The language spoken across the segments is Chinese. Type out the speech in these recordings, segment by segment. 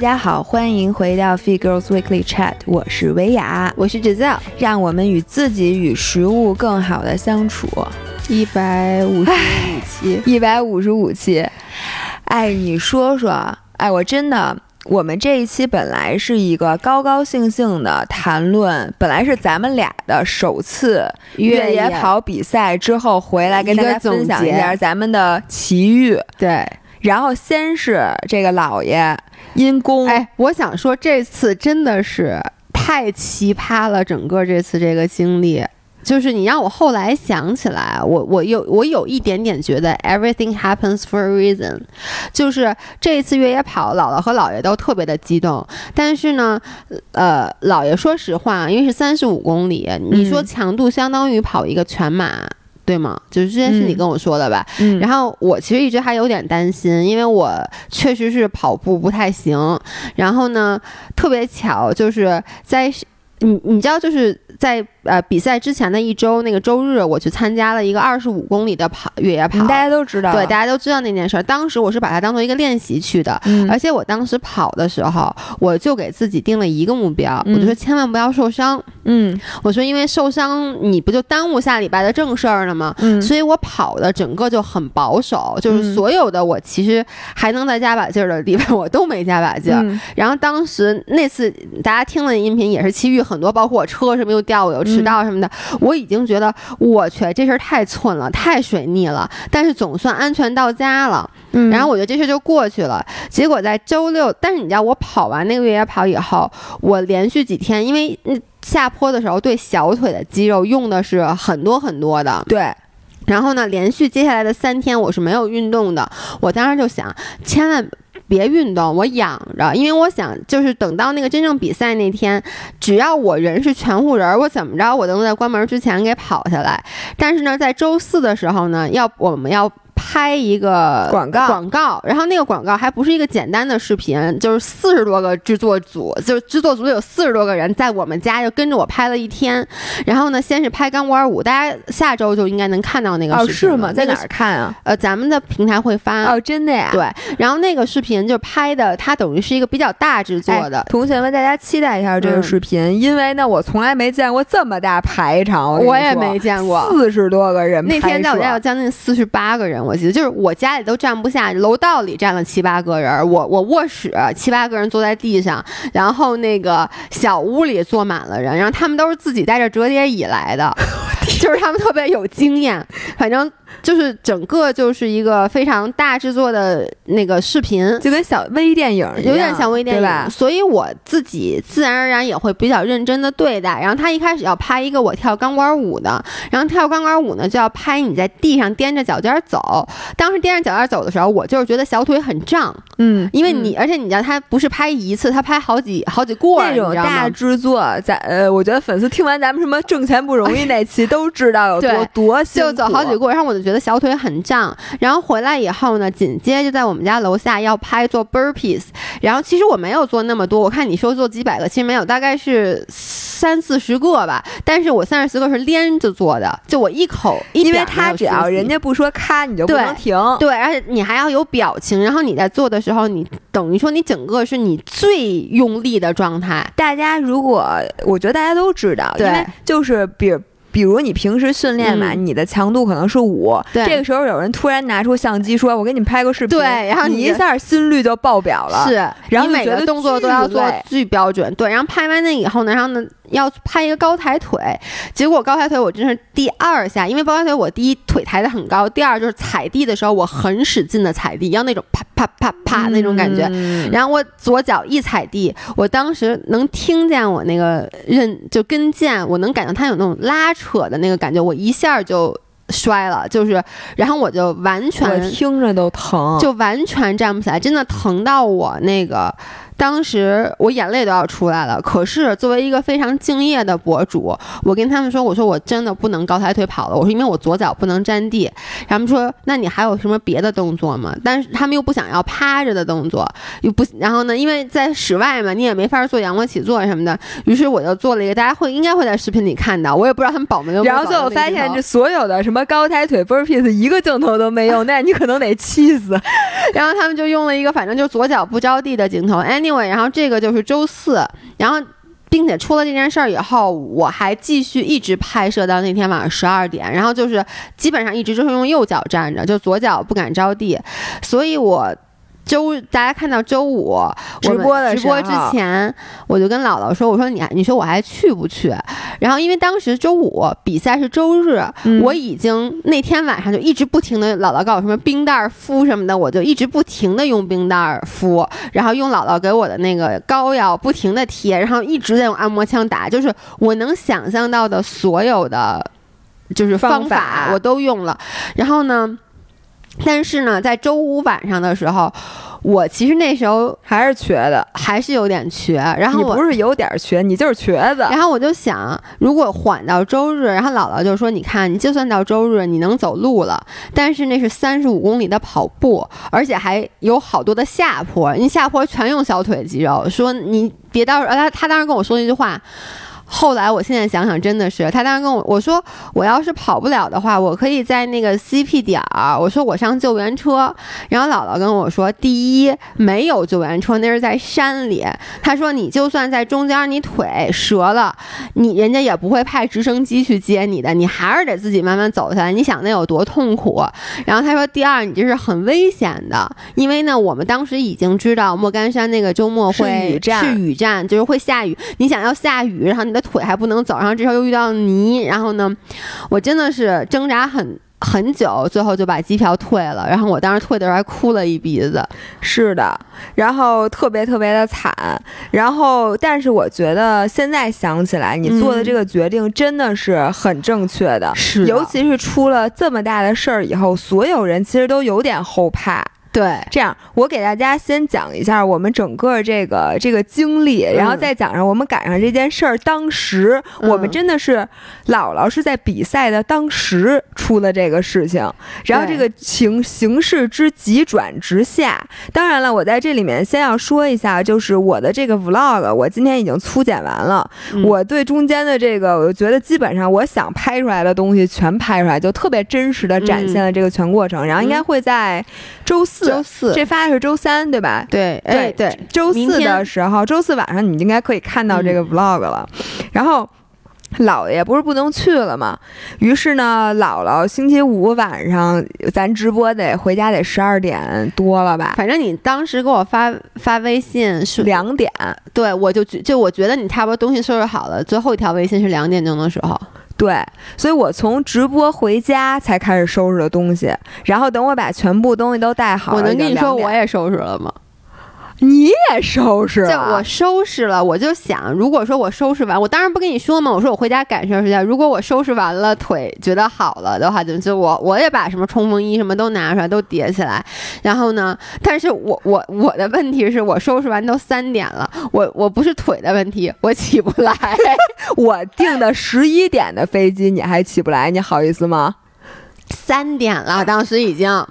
家好，欢迎回到 Fit Girls Weekly Chat，我是维雅，我是芷造，让我们与自己与食物更好的相处。一百五十五期，一百五十五期，哎，你说说，哎，我真的，我们这一期本来是一个高高兴兴的谈论，本来是咱们俩的首次越野跑比赛之后回来跟大家分享一下咱们的奇遇，对。然后先是这个老爷因公，哎，我想说这次真的是太奇葩了，整个这次这个经历，就是你让我后来想起来，我我有我有一点点觉得 everything happens for a reason，就是这一次越野跑，姥姥和姥爷都特别的激动，但是呢，呃，姥爷说实话，因为是三十五公里，你说强度相当于跑一个全马。对吗？就是这件事你跟我说的吧。嗯，然后我其实一直还有点担心，因为我确实是跑步不太行。然后呢，特别巧，就是在你你知道就是。在呃比赛之前的一周，那个周日，我去参加了一个二十五公里的跑越野跑，大家都知道，对，大家都知道那件事儿。当时我是把它当做一个练习去的，而且我当时跑的时候，我就给自己定了一个目标，我就说千万不要受伤。嗯，我说因为受伤你不就耽误下礼拜的正事儿了吗？嗯，所以我跑的整个就很保守，就是所有的我其实还能再加把劲儿的地方 我都没加把劲儿。然后当时那次大家听了音频也是其余很多，包括我车什么又。掉有迟到什么的，我已经觉得我去这事儿太寸了，太水逆了。但是总算安全到家了，嗯，然后我觉得这事儿就过去了。结果在周六，但是你知道我跑完那个越野跑以后，我连续几天，因为下坡的时候对小腿的肌肉用的是很多很多的，对。然后呢，连续接下来的三天我是没有运动的。我当时就想，千万。别运动，我养着，因为我想就是等到那个真正比赛那天，只要我人是全护人，我怎么着我都能在关门之前给跑下来。但是呢，在周四的时候呢，要我们要。拍一个广告，广告，然后那个广告还不是一个简单的视频，就是四十多个制作组，就是制作组有四十多个人在我们家就跟着我拍了一天。然后呢，先是拍钢管舞，大家下周就应该能看到那个视频。哦，是吗？在哪儿看啊？呃，咱们的平台会发。哦，真的呀？对。然后那个视频就拍的，它等于是一个比较大制作的。同学们，大家期待一下这个视频，因为呢，我从来没见过这么大排场。我也没见过，四十多个人。那天在我家有将近四十八个人。我就是我家里都站不下，楼道里站了七八个人，我我卧室七八个人坐在地上，然后那个小屋里坐满了人，然后他们都是自己带着折叠椅来的，就是他们特别有经验，反正。就是整个就是一个非常大制作的那个视频，就跟小微电影有点像微电影，吧？所以我自己自然而然也会比较认真的对待。然后他一开始要拍一个我跳钢管舞的，然后跳钢管舞呢就要拍你在地上踮着脚尖走。当时踮着脚尖走的时候，我就是觉得小腿很胀，嗯，因为你而且你知道他不是拍一次，他拍好几好几过那种大制作，在呃，我觉得粉丝听完咱们什么挣钱不容易那期 都知道有多多辛苦，就走好几过，然后我就觉。得小腿很胀，然后回来以后呢，紧接着在我们家楼下要拍做 burpees，然后其实我没有做那么多，我看你说做几百个，其实没有，大概是三四十个吧。但是我三十四个是连着做的，就我一口，因为他只要人家不说咔，你就不能停。对，而且你还要有表情，然后你在做的时候，你等于说你整个是你最用力的状态。大家如果我觉得大家都知道，因为就是比。比如你平时训练嘛，你的强度可能是五，这个时候有人突然拿出相机说：“我给你拍个视频。”对，然后你一下心率就爆表了。是，然后每个动作都要做巨标准。对，然后拍完那以后呢，然后呢。要拍一个高抬腿，结果高抬腿我真是第二下，因为高抬腿我第一腿抬得很高，第二就是踩地的时候我很使劲的踩地，要那种啪啪啪啪那种感觉。然后我左脚一踩地，我当时能听见我那个韧就跟腱，我能感到它有那种拉扯的那个感觉，我一下就摔了，就是，然后我就完全听着都疼，就完全站不起来，真的疼到我那个。当时我眼泪都要出来了，可是作为一个非常敬业的博主，我跟他们说，我说我真的不能高抬腿跑了，我说因为我左脚不能沾地。他们说，那你还有什么别的动作吗？但是他们又不想要趴着的动作，又不，然后呢，因为在室外嘛，你也没法做仰卧起坐什么的。于是我就做了一个，大家会应该会在视频里看到，我也不知道他们保没有。然后最后发现，这所有的什么高抬腿 burpees 一个镜头都没用，那你可能得气死。然后他们就用了一个，反正就左脚不着地的镜头。Anyway。然后这个就是周四，然后并且出了这件事儿以后，我还继续一直拍摄到那天晚上十二点，然后就是基本上一直就是用右脚站着，就左脚不敢着地，所以我。周大家看到周五直播的直播之前，我就跟姥姥说：“我说你你说我还去不去？”然后因为当时周五比赛是周日，我已经那天晚上就一直不停的姥姥告诉我什么冰袋敷什么的，我就一直不停的用冰袋敷，然后用姥姥给我的那个膏药不停的贴，然后一直在用按摩枪打，就是我能想象到的所有的就是方法我都用了，然后呢。但是呢，在周五晚上的时候，我其实那时候还是瘸的，还是有点瘸。然后我不是有点瘸，你就是瘸子。然后我就想，如果缓到周日，然后姥姥就说：“你看，你就算到周日，你能走路了，但是那是三十五公里的跑步，而且还有好多的下坡，你下坡全用小腿肌肉。说你别到时候，他他当时跟我说一句话。”后来，我现在想想，真的是他当时跟我我说，我要是跑不了的话，我可以在那个 CP 点儿，我说我上救援车。然后姥姥跟我说，第一没有救援车，那是在山里。他说你就算在中间，你腿折了，你人家也不会派直升机去接你的，你还是得自己慢慢走下来。你想那有多痛苦？然后他说，第二，你这是很危险的，因为呢，我们当时已经知道莫干山那个周末会是雨战，是雨战，就是会下雨。你想要下雨，然后你的。腿还不能走，然后这时候又遇到泥，然后呢，我真的是挣扎很很久，最后就把机票退了。然后我当时退的时候还哭了一鼻子。是的，然后特别特别的惨。然后，但是我觉得现在想起来，你做的这个决定真的是很正确的。是，尤其是出了这么大的事儿以后，所有人其实都有点后怕。对，这样我给大家先讲一下我们整个这个这个经历，然后再讲上我们赶上这件事儿。当时我们真的是姥姥是在比赛的当时出了这个事情，然后这个情形势之急转直下。当然了，我在这里面先要说一下，就是我的这个 vlog，我今天已经粗剪完了。我对中间的这个，我觉得基本上我想拍出来的东西全拍出来，就特别真实的展现了这个全过程。然后应该会在周四。周四，这发的是周三，对吧？对，对对。周四的时候，周四晚上你应该可以看到这个 vlog 了。然后，姥爷不是不能去了吗？于是呢，姥姥星期五晚上咱直播得回家得十二点多了吧？反正你当时给我发发微信是两点，对我就就我觉得你差不多东西收拾好了，最后一条微信是两点钟的时候。对，所以我从直播回家才开始收拾的东西，然后等我把全部东西都带好，我能跟你说我也收拾了吗？你也收拾了，我收拾了，我就想，如果说我收拾完，我当然不跟你说嘛，我说我回家感受一下。如果我收拾完了，腿觉得好了的话，就就我我也把什么冲锋衣什么都拿出来，都叠起来。然后呢，但是我我我的问题是我收拾完都三点了，我我不是腿的问题，我起不来。我订的十一点的飞机，你还起不来，你好意思吗？三点了，当时已经。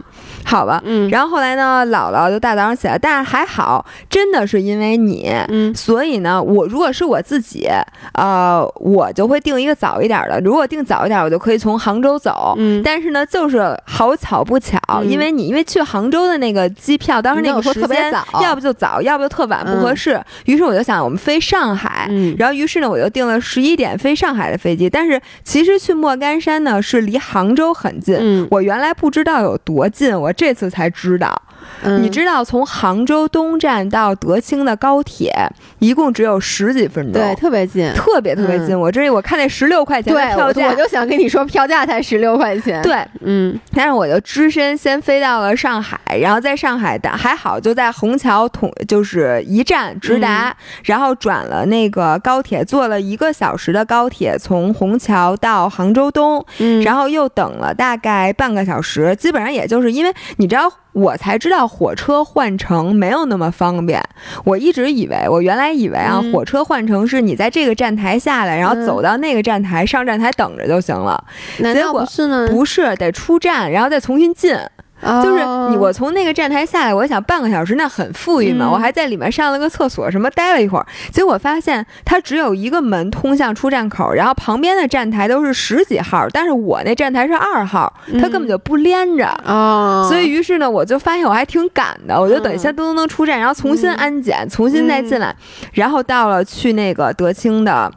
好吧，嗯，然后后来呢，姥姥就大早上起来，但是还好，真的是因为你，嗯，所以呢，我如果是我自己，呃，我就会订一个早一点的。如果订早一点，我就可以从杭州走，嗯，但是呢，就是好巧不巧，因为你因为去杭州的那个机票，当时那个时间要不就早，要不就特晚，不合适。于是我就想，我们飞上海，嗯，然后于是呢，我就订了十一点飞上海的飞机。但是其实去莫干山呢，是离杭州很近，嗯，我原来不知道有多近，我。我这次才知道。你知道从杭州东站到德清的高铁一共只有十几分钟，对，特别近，特别特别近。我这我看那十六块钱的票价，我就想跟你说，票价才十六块钱。对，嗯，但是我就只身先飞到了上海，然后在上海的还好，就在虹桥同就是一站直达，然后转了那个高铁，坐了一个小时的高铁从虹桥到杭州东，然后又等了大概半个小时，基本上也就是因为你知道。我才知道火车换乘没有那么方便。我一直以为，我原来以为啊，火车换乘是你在这个站台下来，然后走到那个站台上站台等着就行了。结果不是呢？不是，得出站，然后再重新进。就是你我从那个站台下来，我想半个小时那很富裕嘛，我还在里面上了个厕所，什么待了一会儿，结果发现它只有一个门通向出站口，然后旁边的站台都是十几号，但是我那站台是二号，它根本就不连着啊，所以于是呢，我就发现我还挺赶的，我就等一下噔噔噔出站，然后重新安检，重新再进来，然后到了去那个德清的。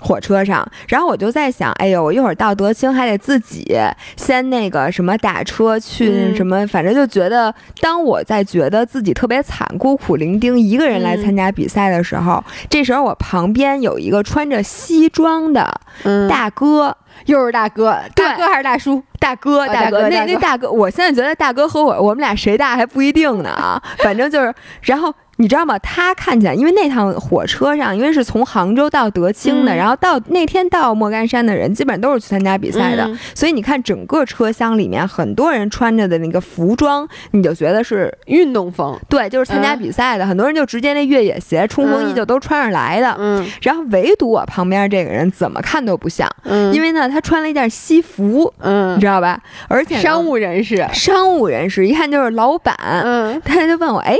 火车上，然后我就在想，哎呦，我一会儿到德清还得自己先那个什么打车去什么，反正就觉得，当我在觉得自己特别惨，孤苦伶仃一个人来参加比赛的时候，这时候我旁边有一个穿着西装的大哥，又是大哥，大哥还是大叔？大哥，大哥，那那大哥，我现在觉得大哥和我，我们俩谁大还不一定呢啊，反正就是，然后。你知道吗？他看起来，因为那趟火车上，因为是从杭州到德清的，然后到那天到莫干山的人，基本上都是去参加比赛的，所以你看整个车厢里面，很多人穿着的那个服装，你就觉得是运动风，对，就是参加比赛的，很多人就直接那越野鞋、冲锋衣就都穿上来的，嗯，然后唯独我旁边这个人怎么看都不像，嗯，因为呢，他穿了一件西服，嗯，你知道吧？而且商务人士，商务人士一看就是老板，嗯，他就问我，哎。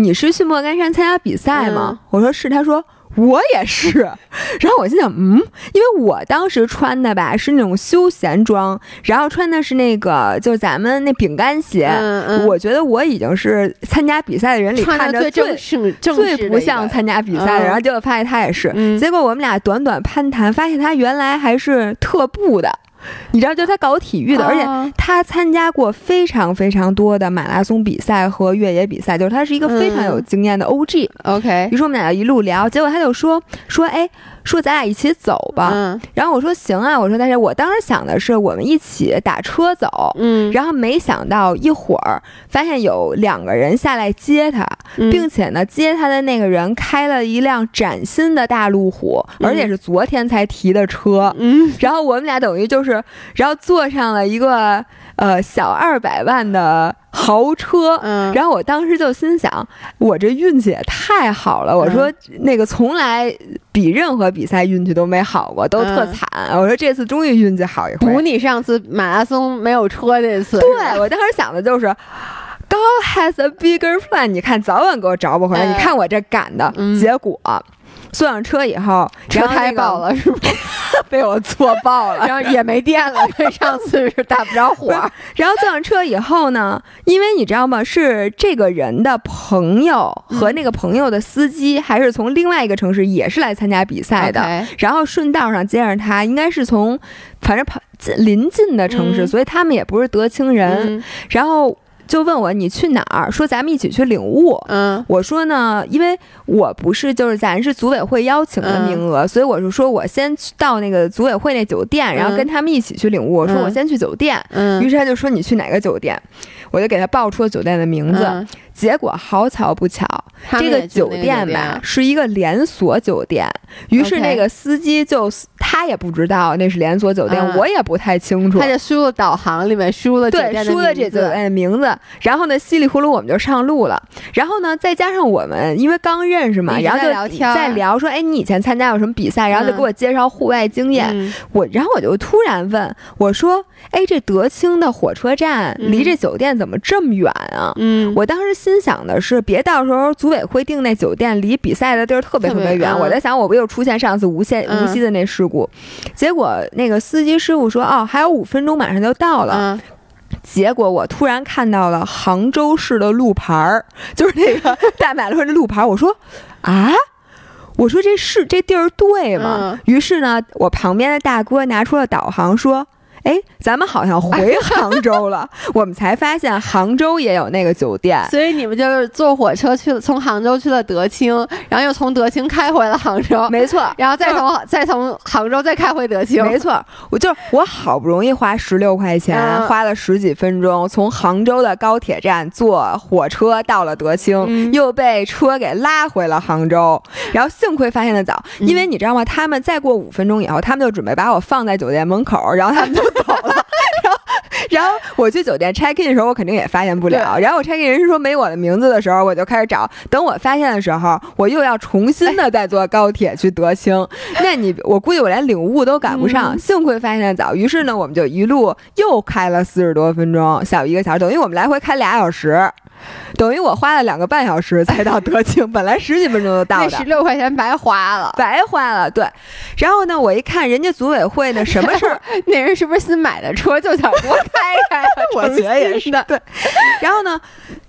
你是去莫干山参加比赛吗？我说是，他说我也是，然后我心想，嗯，因为我当时穿的吧是那种休闲装，然后穿的是那个就是咱们那饼干鞋，我觉得我已经是参加比赛的人里看着最最不像参加比赛的，然后结果发现他也是，结果我们俩短短攀谈，发现他原来还是特步的。你知道，就他搞体育的，而且他参加过非常非常多的马拉松比赛和越野比赛，就是他是一个非常有经验的 OG。OK，于是我们俩就一路聊，结果他就说说，哎。说咱俩一起走吧，嗯，然后我说行啊，我说但是我当时想的是我们一起打车走，嗯，然后没想到一会儿发现有两个人下来接他，并且呢接他的那个人开了一辆崭新的大路虎，而且是昨天才提的车，嗯，然后我们俩等于就是，然后坐上了一个呃小二百万的。豪车，嗯，然后我当时就心想，我这运气也太好了。我说那个从来比任何比赛运气都没好过，都特惨。我说这次终于运气好一回。补你上次马拉松没有车那次。对我当时想的就是，God has a bigger plan。你看早晚给我找不回来。你看我这赶的结果。坐上车以后，车胎爆了是吗？被我坐爆了，然后也没电了，跟上次是打不着火。然后坐上车以后呢，因为你知道吗？是这个人的朋友和那个朋友的司机，还是从另外一个城市，也是来参加比赛的。然后顺道上接上他，应该是从反正跑临近的城市，所以他们也不是德清人。然后。就问我你去哪儿？说咱们一起去领物。嗯，我说呢，因为我不是就是咱是组委会邀请的名额，所以我就说我先去到那个组委会那酒店，然后跟他们一起去领物。我说我先去酒店。嗯，于是他就说你去哪个酒店？我就给他报出了酒店的名字。结果好巧不巧，这个酒店吧是一个连锁酒店。于是那个司机就他也不知道那是连锁酒店，我也不太清楚。他就输入导航里面输了对输了这酒店的名字，然后呢稀里糊涂我们就上路了。然后呢再加上我们因为刚认识嘛，然后就在聊说，哎，你以前参加过什么比赛？然后就给我介绍户外经验。我然后我就突然问我说，哎，这德清的火车站离这酒店怎么这么远啊？嗯，我当时心想的是，别到时候组委会订那酒店离比赛的地儿特别特别远。我在想，我不又出现上次无锡无锡的那事故？结果那个司机师傅说，哦，还有五分钟，马上就到了。结果我突然看到了杭州市的路牌儿，就是那个大马路上的路牌儿。我说，啊，我说这是这地儿对吗？于是呢，我旁边的大哥拿出了导航说。哎，咱们好像回杭州了，我们才发现杭州也有那个酒店，所以你们就是坐火车去了，从杭州去了德清，然后又从德清开回了杭州，没错，然后再从再从杭州再开回德清，没错，我就我好不容易花十六块钱，花了十几分钟从杭州的高铁站坐火车到了德清，又被车给拉回了杭州，然后幸亏发现的早，因为你知道吗？他们再过五分钟以后，他们就准备把我放在酒店门口，然后他们就。走了，然后，然后我去酒店 check in 的时候，我肯定也发现不了。然后我 check in 人是说没我的名字的时候，我就开始找。等我发现的时候，我又要重新的再坐高铁去德清。那你我估计我连领悟都赶不上。幸亏发现的早，于是呢，我们就一路又开了四十多分钟，小一个小时，等于我们来回开俩小时。等于我花了两个半小时才到德清，本来十几分钟就到的，那十六块钱白花了，白花了。对，然后呢，我一看人家组委会的什么事儿，那人是不是新买的车就想多开开？我觉得也是。对，然后呢，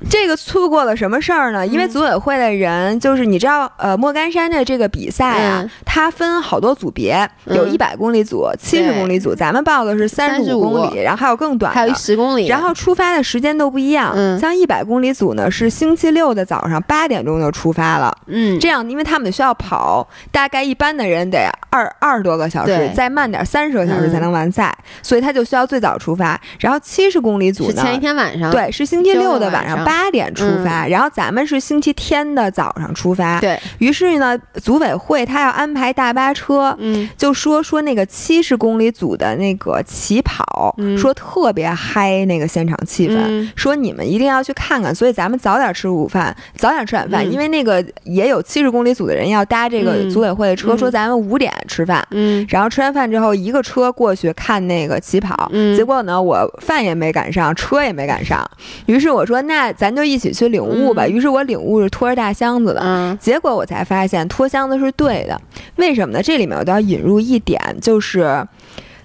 这个错过了什么事儿呢？因为组委会的人就是你知道，呃，莫干山的这个比赛啊，它分好多组别，有一百公里组、七十公里组，咱们报的是三十五公里，然后还有更短，还有十公里，然后出发的时间都不一样。嗯，像一百公里。公里组呢是星期六的早上八点钟就出发了，嗯，这样因为他们需要跑，大概一般的人得二二十多个小时，再慢点三十个小时才能完赛，所以他就需要最早出发。然后七十公里组呢，前一天晚上，对，是星期六的晚上八点出发，然后咱们是星期天的早上出发。对。于是呢，组委会他要安排大巴车，嗯，就说说那个七十公里组的那个起跑，说特别嗨，那个现场气氛，说你们一定要去看看。所以咱们早点吃午饭，早点吃晚饭，因为那个也有七十公里组的人要搭这个组委会的车，说咱们五点吃饭，嗯，然后吃完饭之后一个车过去看那个起跑，嗯，结果呢我饭也没赶上，车也没赶上，于是我说那咱就一起去领物吧，于是我领物是拖着大箱子的，嗯，结果我才发现拖箱子是对的，为什么呢？这里面我都要引入一点，就是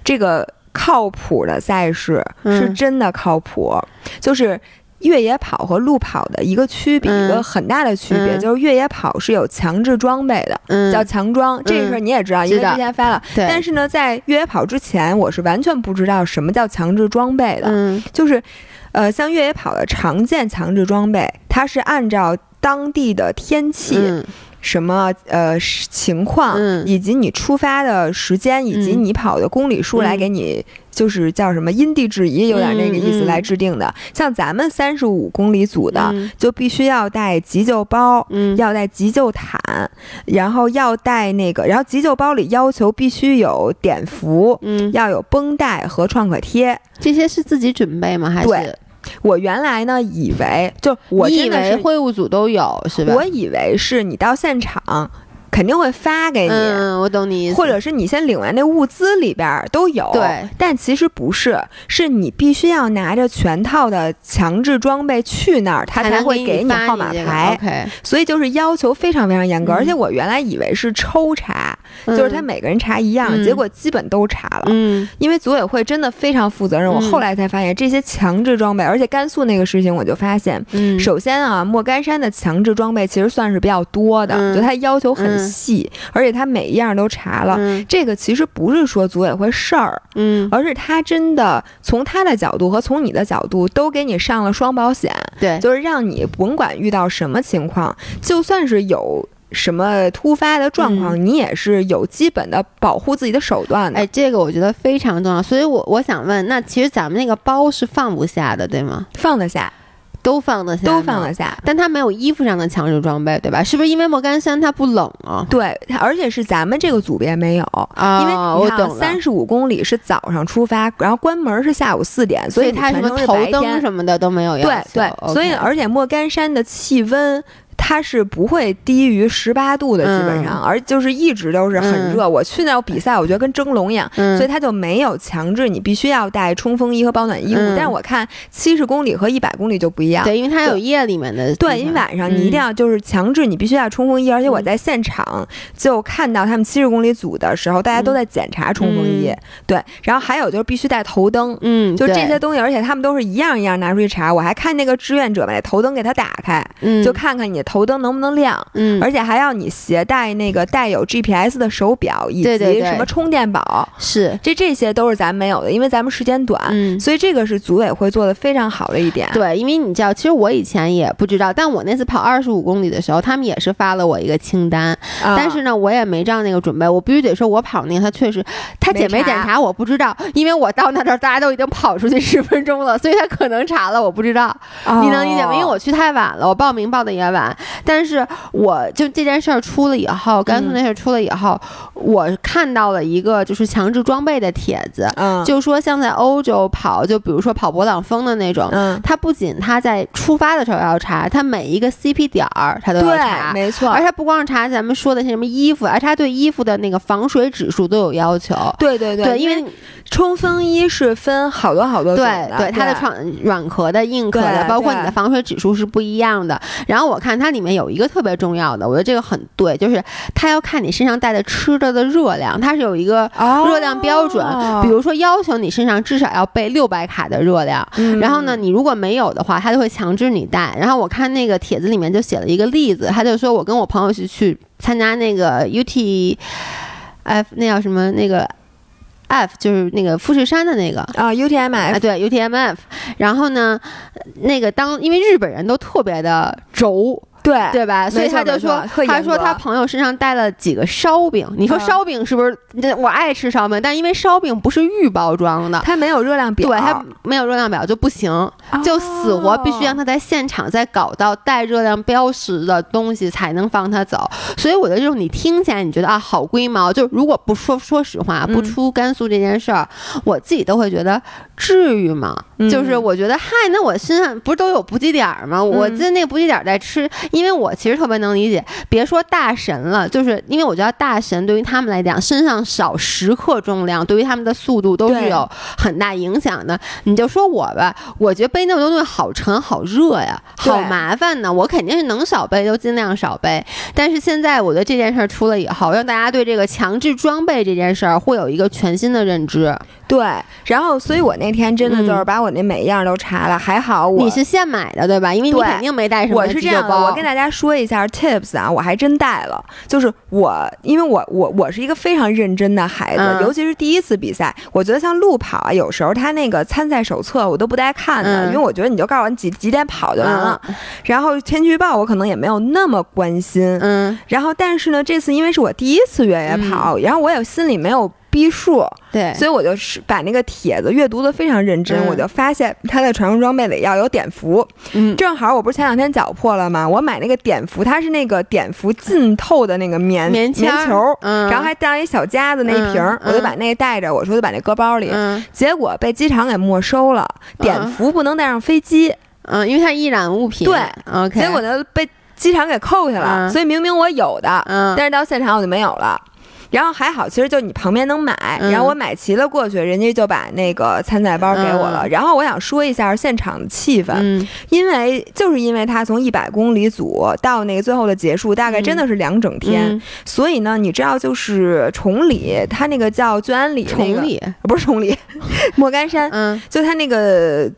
这个靠谱的赛事是真的靠谱，就是。越野跑和路跑的一个区别，一个很大的区别就是越野跑是有强制装备的，叫强装。这个事儿你也知道，因为之前发了。但是呢，在越野跑之前，我是完全不知道什么叫强制装备的。就是，呃，像越野跑的常见强制装备，它是按照当地的天气。什么呃情况，以及你出发的时间，以及你跑的公里数来给你，就是叫什么因地制宜，有点那个意思来制定的。像咱们三十五公里组的，就必须要带急救包，要带急救毯，然后要带那个，然后急救包里要求必须有碘伏，要有绷带和创可贴。这些是自己准备吗？还是？我原来呢，以为就我以为会务组都有是吧？我以为是你到现场。肯定会发给你，我懂你意思。或者是你先领完那物资里边都有，对。但其实不是，是你必须要拿着全套的强制装备去那儿，他才会给你号码牌。所以就是要求非常非常严格。而且我原来以为是抽查，就是他每个人查一样，结果基本都查了。嗯，因为组委会真的非常负责任。我后来才发现这些强制装备，而且甘肃那个事情我就发现，首先啊，莫干山的强制装备其实算是比较多的，就他要求很。细，而且他每一样都查了。这个其实不是说组委会事儿，嗯，而是他真的从他的角度和从你的角度都给你上了双保险。对，就是让你甭管遇到什么情况，就算是有什么突发的状况，你也是有基本的保护自己的手段的。哎，这个我觉得非常重要。所以我我想问，那其实咱们那个包是放不下的，对吗？放得下。都放得下，都放得下，但它没有衣服上的强制装备，对吧？是不是因为莫干山它不冷啊？对，而且是咱们这个组别没有啊，因为我懂三十五公里是早上出发，然后关门是下午四点，所以它什么头灯什么的都没有。对对，所以而且莫干山的气温。它是不会低于十八度的，基本上，而就是一直都是很热。我去那比赛，我觉得跟蒸笼一样，所以它就没有强制你必须要带冲锋衣和保暖衣物。但是我看七十公里和一百公里就不一样，对，因为它有夜里面的，对，因为晚上你一定要就是强制你必须要冲锋衣，而且我在现场就看到他们七十公里组的时候，大家都在检查冲锋衣，对，然后还有就是必须带头灯，嗯，就这些东西，而且他们都是一样一样拿出去查。我还看那个志愿者把头灯给他打开，嗯，就看看你。头灯能不能亮？嗯，而且还要你携带那个带有 GPS 的手表，以及什么充电宝。是，这这些都是咱没有的，因为咱们时间短。嗯，所以这个是组委会做的非常好的一点。对，因为你知道，其实我以前也不知道，但我那次跑二十五公里的时候，他们也是发了我一个清单，但是呢，我也没照那个准备。我必须得说，我跑那个，他确实，他检没检查我不知道，因为我到那儿大家都已经跑出去十分钟了，所以他可能查了，我不知道。你能理解吗？因为我去太晚了，我报名报的也晚。但是我就这件事儿出了以后，甘肃那事儿出了以后，我看到了一个就是强制装备的帖子，嗯，就说像在欧洲跑，就比如说跑勃朗峰的那种，嗯，他不仅他在出发的时候要查，他每一个 CP 点儿他都要查，没错，而且不光是查咱们说的些什么衣服，而且他对衣服的那个防水指数都有要求，对对对，因为冲锋衣是分好多好多种的，对它的创软壳的、硬壳的，包括你的防水指数是不一样的。然后我看它里面有一个特别重要的，我觉得这个很对，就是它要看你身上带的吃的的热量，它是有一个热量标准，比如说要求你身上至少要备六百卡的热量。然后呢，你如果没有的话，它就会强制你带。然后我看那个帖子里面就写了一个例子，他就说我跟我朋友是去参加那个 UT F，那叫什么那个。F 就是那个富士山的那个啊，UTMF 对 UTMF，然后呢，那个当因为日本人都特别的轴。对对吧？所以他就说，他说他朋友身上带了几个烧饼。你说烧饼是不是？我爱吃烧饼，但因为烧饼不是预包装的，它没有热量表，对，它没有热量表就不行，就死活必须让他在现场再搞到带热量标识的东西才能放他走。所以我觉得这种你听起来你觉得啊好龟毛，就如果不说说实话，不出甘肃这件事儿，我自己都会觉得至于吗？就是我觉得嗨，那我身上不是都有补给点吗？我在那个补给点在吃。因为我其实特别能理解，别说大神了，就是因为我觉得大神对于他们来讲，身上少十克重量，对于他们的速度都是有很大影响的。你就说我吧，我觉得背那么多东西好沉好热呀，好麻烦呢。我肯定是能少背就尽量少背。但是现在我觉得这件事儿出了以后，让大家对这个强制装备这件事儿会有一个全新的认知。对，然后所以我那天真的就是把我那每一样都查了，还好我你是现买的对吧？因为你肯定没带什么我是这样的，我跟大家说一下 tips 啊，我还真带了。就是我，因为我我我是一个非常认真的孩子，尤其是第一次比赛，我觉得像路跑啊，有时候他那个参赛手册我都不带看的，因为我觉得你就告诉我你几几点跑就完了。然后天气预报我可能也没有那么关心。嗯。然后但是呢，这次因为是我第一次越野跑，然后我也心里没有。逼数。对，所以我就是把那个帖子阅读的非常认真，我就发现它的传说装备里要有碘伏。嗯，正好我不是前两天脚破了吗？我买那个碘伏，它是那个碘伏浸透的那个棉棉球，嗯，然后还带了一小夹子那一瓶，我就把那个带着，我说就把那搁包里，结果被机场给没收了。碘伏不能带上飞机，嗯，因为它易燃物品。对，OK，结果呢被机场给扣下了，所以明明我有的，嗯，但是到现场我就没有了。然后还好，其实就你旁边能买，然后我买齐了过去，人家就把那个参赛包给我了。然后我想说一下现场的气氛，因为就是因为他从一百公里组到那个最后的结束，大概真的是两整天，所以呢，你知道就是崇礼，他那个叫聚安里，崇礼？不是崇礼，莫干山，嗯，就他那个。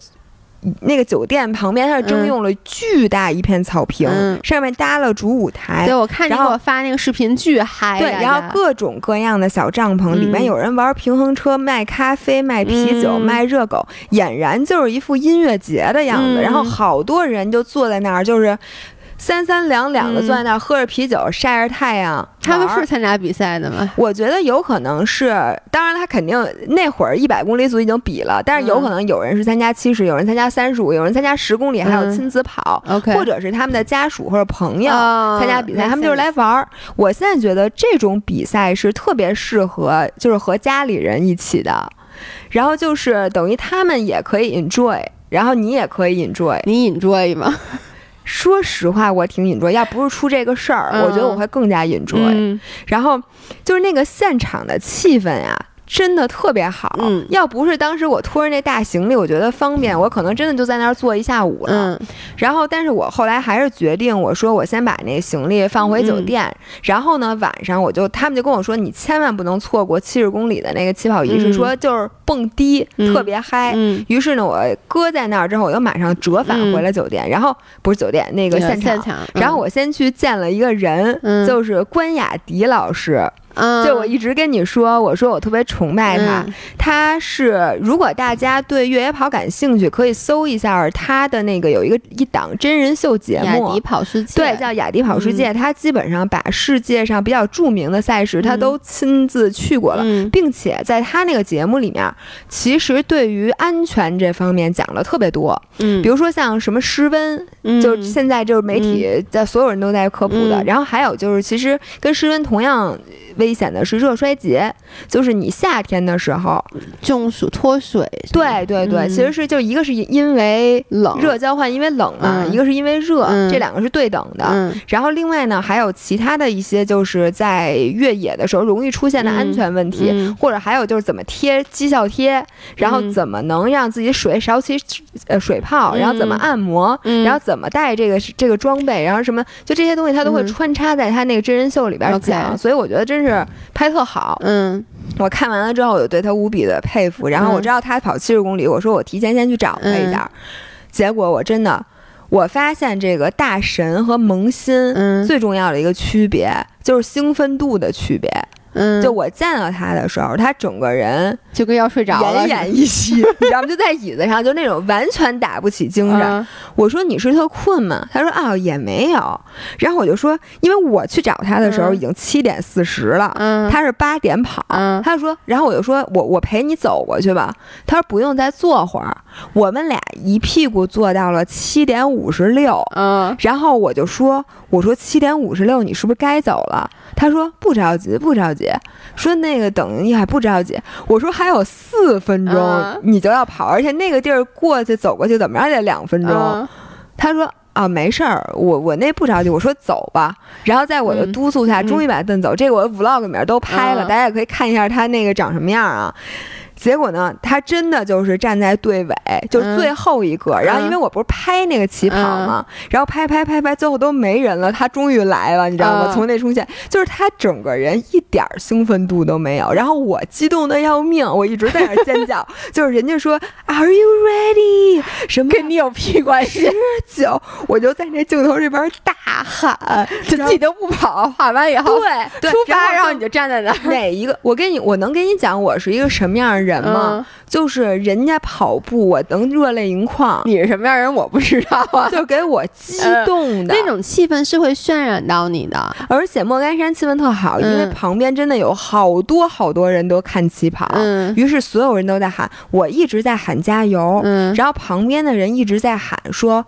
那个酒店旁边，它是征用了巨大一片草坪，上面搭了主舞台。对，我看你给我发那个视频，巨嗨。对，然后各种各样的小帐篷，里面有人玩平衡车、卖咖啡、卖啤酒、卖热狗，俨然就是一副音乐节的样子。然后好多人就坐在那儿，就是。三三两两的坐在那儿喝着啤酒晒着太阳，他们是参加比赛的吗？我觉得有可能是，当然他肯定那会儿一百公里组已经比了，但是有可能有人是参加七十，有人参加三十五，有人参加十公里，还有亲子跑或者是他们的家属或者朋友参加比赛，他们就是来玩儿。我现在觉得这种比赛是特别适合，就是和家里人一起的，然后就是等于他们也可以 enjoy，然后你也可以 enjoy，你 enjoy 吗？说实话，我挺引着要不是出这个事儿，我觉得我会更加引 y 然后就是那个现场的气氛呀。真的特别好，嗯，要不是当时我拖着那大行李，我觉得方便，我可能真的就在那儿坐一下午了。嗯，然后，但是我后来还是决定，我说我先把那行李放回酒店，然后呢，晚上我就他们就跟我说，你千万不能错过七十公里的那个起跑仪式，说就是蹦迪特别嗨。嗯，于是呢，我搁在那儿之后，我就马上折返回了酒店，然后不是酒店那个现场，然后我先去见了一个人，就是关雅迪老师。就我一直跟你说，我说我特别崇拜他。他是如果大家对越野跑感兴趣，可以搜一下他的那个有一个一档真人秀节目《雅迪跑世界》，对，叫《雅迪跑世界》。他基本上把世界上比较著名的赛事，他都亲自去过了，并且在他那个节目里面，其实对于安全这方面讲了特别多。嗯，比如说像什么失温，就现在就是媒体在所有人都在科普的。然后还有就是，其实跟失温同样。危险的是热衰竭，就是你夏天的时候中暑脱水。对对对，其实是就一个是因为冷热交换，因为冷嘛，一个是因为热，这两个是对等的。然后另外呢，还有其他的一些就是在越野的时候容易出现的安全问题，或者还有就是怎么贴绩效贴，然后怎么能让自己水少起呃水泡，然后怎么按摩，然后怎么带这个这个装备，然后什么就这些东西他都会穿插在他那个真人秀里边讲，所以我觉得真是。是拍特好，嗯，我看完了之后，我就对他无比的佩服。然后我知道他跑七十公里，我说我提前先去找他一下。结果我真的，我发现这个大神和萌新，最重要的一个区别就是兴奋度的区别。嗯，就我见到他的时候，他整个人就跟要睡着了，奄奄一息，你知道吗？就在椅子上，就那种完全打不起精神。我说你是特困吗？他说啊也没有。然后我就说，因为我去找他的时候已经七点四十了，他是八点跑。他就说，然后我就说我我陪你走过去吧。他说不用再坐会儿。我们俩一屁股坐到了七点五十六。嗯，然后我就说，我说七点五十六，你是不是该走了？他说不着急，不着急。说那个等你还不着急。我说还有四分钟你就要跑，而且那个地儿过去走过去怎么着得两分钟。他说啊没事儿，我我那不着急。我说走吧。然后在我的督促下，终于把他蹬走。这个我的 vlog 里面都拍了，大家也可以看一下他那个长什么样啊。结果呢，他真的就是站在队尾，就是最后一个。然后因为我不是拍那个起跑嘛，然后拍拍拍拍，最后都没人了，他终于来了，你知道吗？从那出现，就是他整个人一点兴奋度都没有。然后我激动的要命，我一直在那尖叫。就是人家说 Are you ready？什么跟你有屁关系？十九，我就在那镜头这边大喊，就自己都不跑，喊完以后对出发，然后你就站在那。哪一个？我跟你，我能跟你讲，我是一个什么样的人？人吗？就是人家跑步，我能热泪盈眶。你是什么样人？我不知道啊。就给我激动的那种气氛是会渲染到你的。而且莫干山气氛特好，因为旁边真的有好多好多人都看起跑，于是所有人都在喊，我一直在喊加油，然后旁边的人一直在喊说。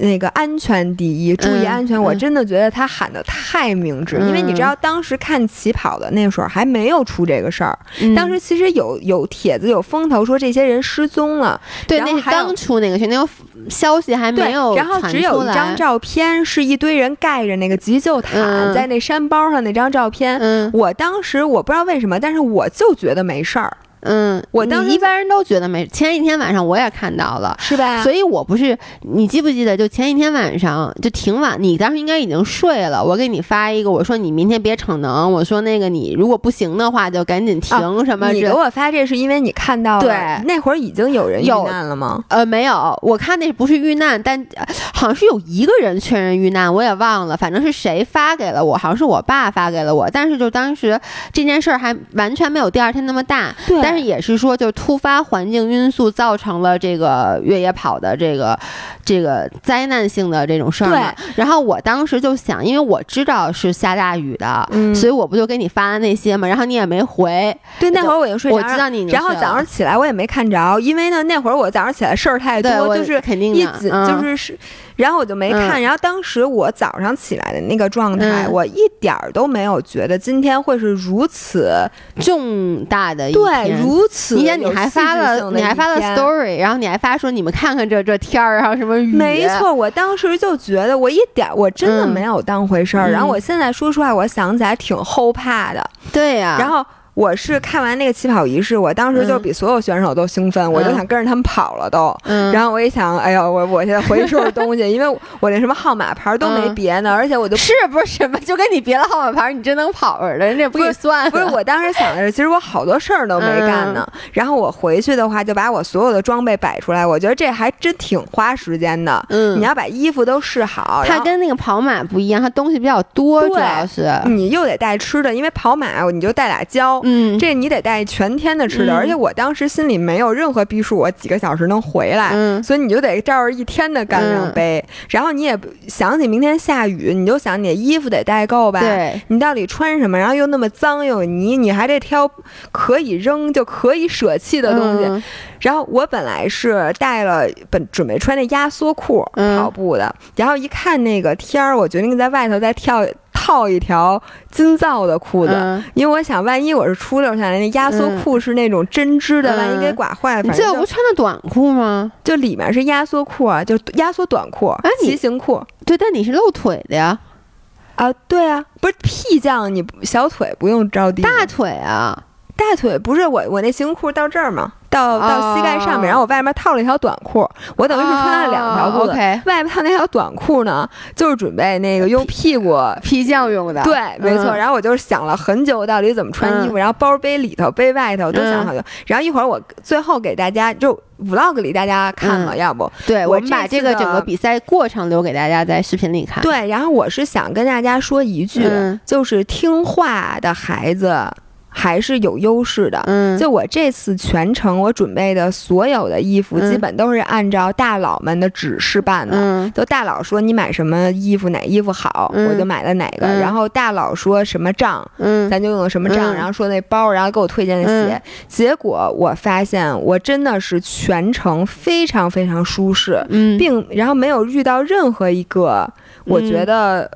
那个安全第一，注意安全！我真的觉得他喊的太明智，因为你知道，当时看起跑的那时候还没有出这个事儿。当时其实有有帖子有风头说这些人失踪了，对，那刚出那个那个消息还没有，然后只有一张照片，是一堆人盖着那个急救毯在那山包上那张照片。我当时我不知道为什么，但是我就觉得没事儿。嗯，我当一般人都觉得没。前一天晚上我也看到了，是吧？所以我不是，你记不记得？就前一天晚上就挺晚，你当时应该已经睡了。我给你发一个，我说你明天别逞能，我说那个你如果不行的话就赶紧停什么。你给我发这是因为你看到了对那会儿已经有人遇难了吗？呃，没有，我看那不是遇难，但好像是有一个人确认遇难，我也忘了，反正是谁发给了我，好像是我爸发给了我。但是就当时这件事儿还完全没有第二天那么大，对，但是也是说就。突发环境因素造成了这个越野跑的这个这个灾难性的这种事儿。对。然后我当时就想，因为我知道是下大雨的，所以我不就给你发了那些嘛。然后你也没回。对，那会儿我已经睡着了。我知道你。然后早上起来我也没看着，因为呢那会儿我早上起来事儿太多，就是肯定一紧就是是。然后我就没看，然后当时我早上起来的那个状态，我一点儿都没有觉得今天会是如此重大的一天，对，如此。你你还发了，你还发了 story，然后你还发说你们看看这这天儿，然后什么雨。没错，我当时就觉得我一点我真的没有当回事儿，然后我现在说实话，我想起来挺后怕的。对呀，然后。我是看完那个起跑仪式，我当时就比所有选手都兴奋，我就想跟着他们跑了都。然后我一想，哎呀，我我现在回去收拾东西，因为我那什么号码牌都没别呢，而且我就是不是什么就跟你别了号码牌，你真能跑似的，人家不给你算。不是，我当时想的是，其实我好多事儿都没干呢。然后我回去的话，就把我所有的装备摆出来，我觉得这还真挺花时间的。嗯，你要把衣服都试好。它跟那个跑马不一样，它东西比较多，主要是你又得带吃的，因为跑马你就带俩胶。嗯，这你得带全天的吃的，而且我当时心里没有任何逼数，我几个小时能回来，嗯，所以你就得照着一天的干粮背，然后你也想起明天下雨，你就想你的衣服得带够吧，对，你到底穿什么？然后又那么脏又有泥，你还得挑可以扔就可以舍弃的东西。然后我本来是带了本准备穿那压缩裤跑步的，然后一看那个天儿，我决定在外头再跳。套一条金造的裤子，因为我想，万一我是出溜下来，那压缩裤是那种针织的，万一给刮坏了，反正这不穿的短裤吗？就里面是压缩裤啊，就压缩短裤，骑行裤。对，但你是露腿的呀？啊，对啊，不是屁降，你小腿不用着地，大腿啊，大腿不是我，我那行裤到这儿吗？到到膝盖上面，然后我外面套了一条短裤，我等于是穿了两条裤子。外面套那条短裤呢，就是准备那个用屁股劈酱用的。对，没错。然后我就是想了很久，到底怎么穿衣服，然后包背里头、背外头都想好了。然后一会儿我最后给大家就 vlog 里大家看了，要不？对，我们把这个整个比赛过程留给大家在视频里看。对，然后我是想跟大家说一句，就是听话的孩子。还是有优势的，嗯，就我这次全程我准备的所有的衣服，基本都是按照大佬们的指示办的，嗯，都大佬说你买什么衣服哪衣服好，我就买了哪个，然后大佬说什么账，嗯，咱就用什么账，然后说那包，然后给我推荐的鞋，结果我发现我真的是全程非常非常舒适，嗯，并然后没有遇到任何一个我觉得。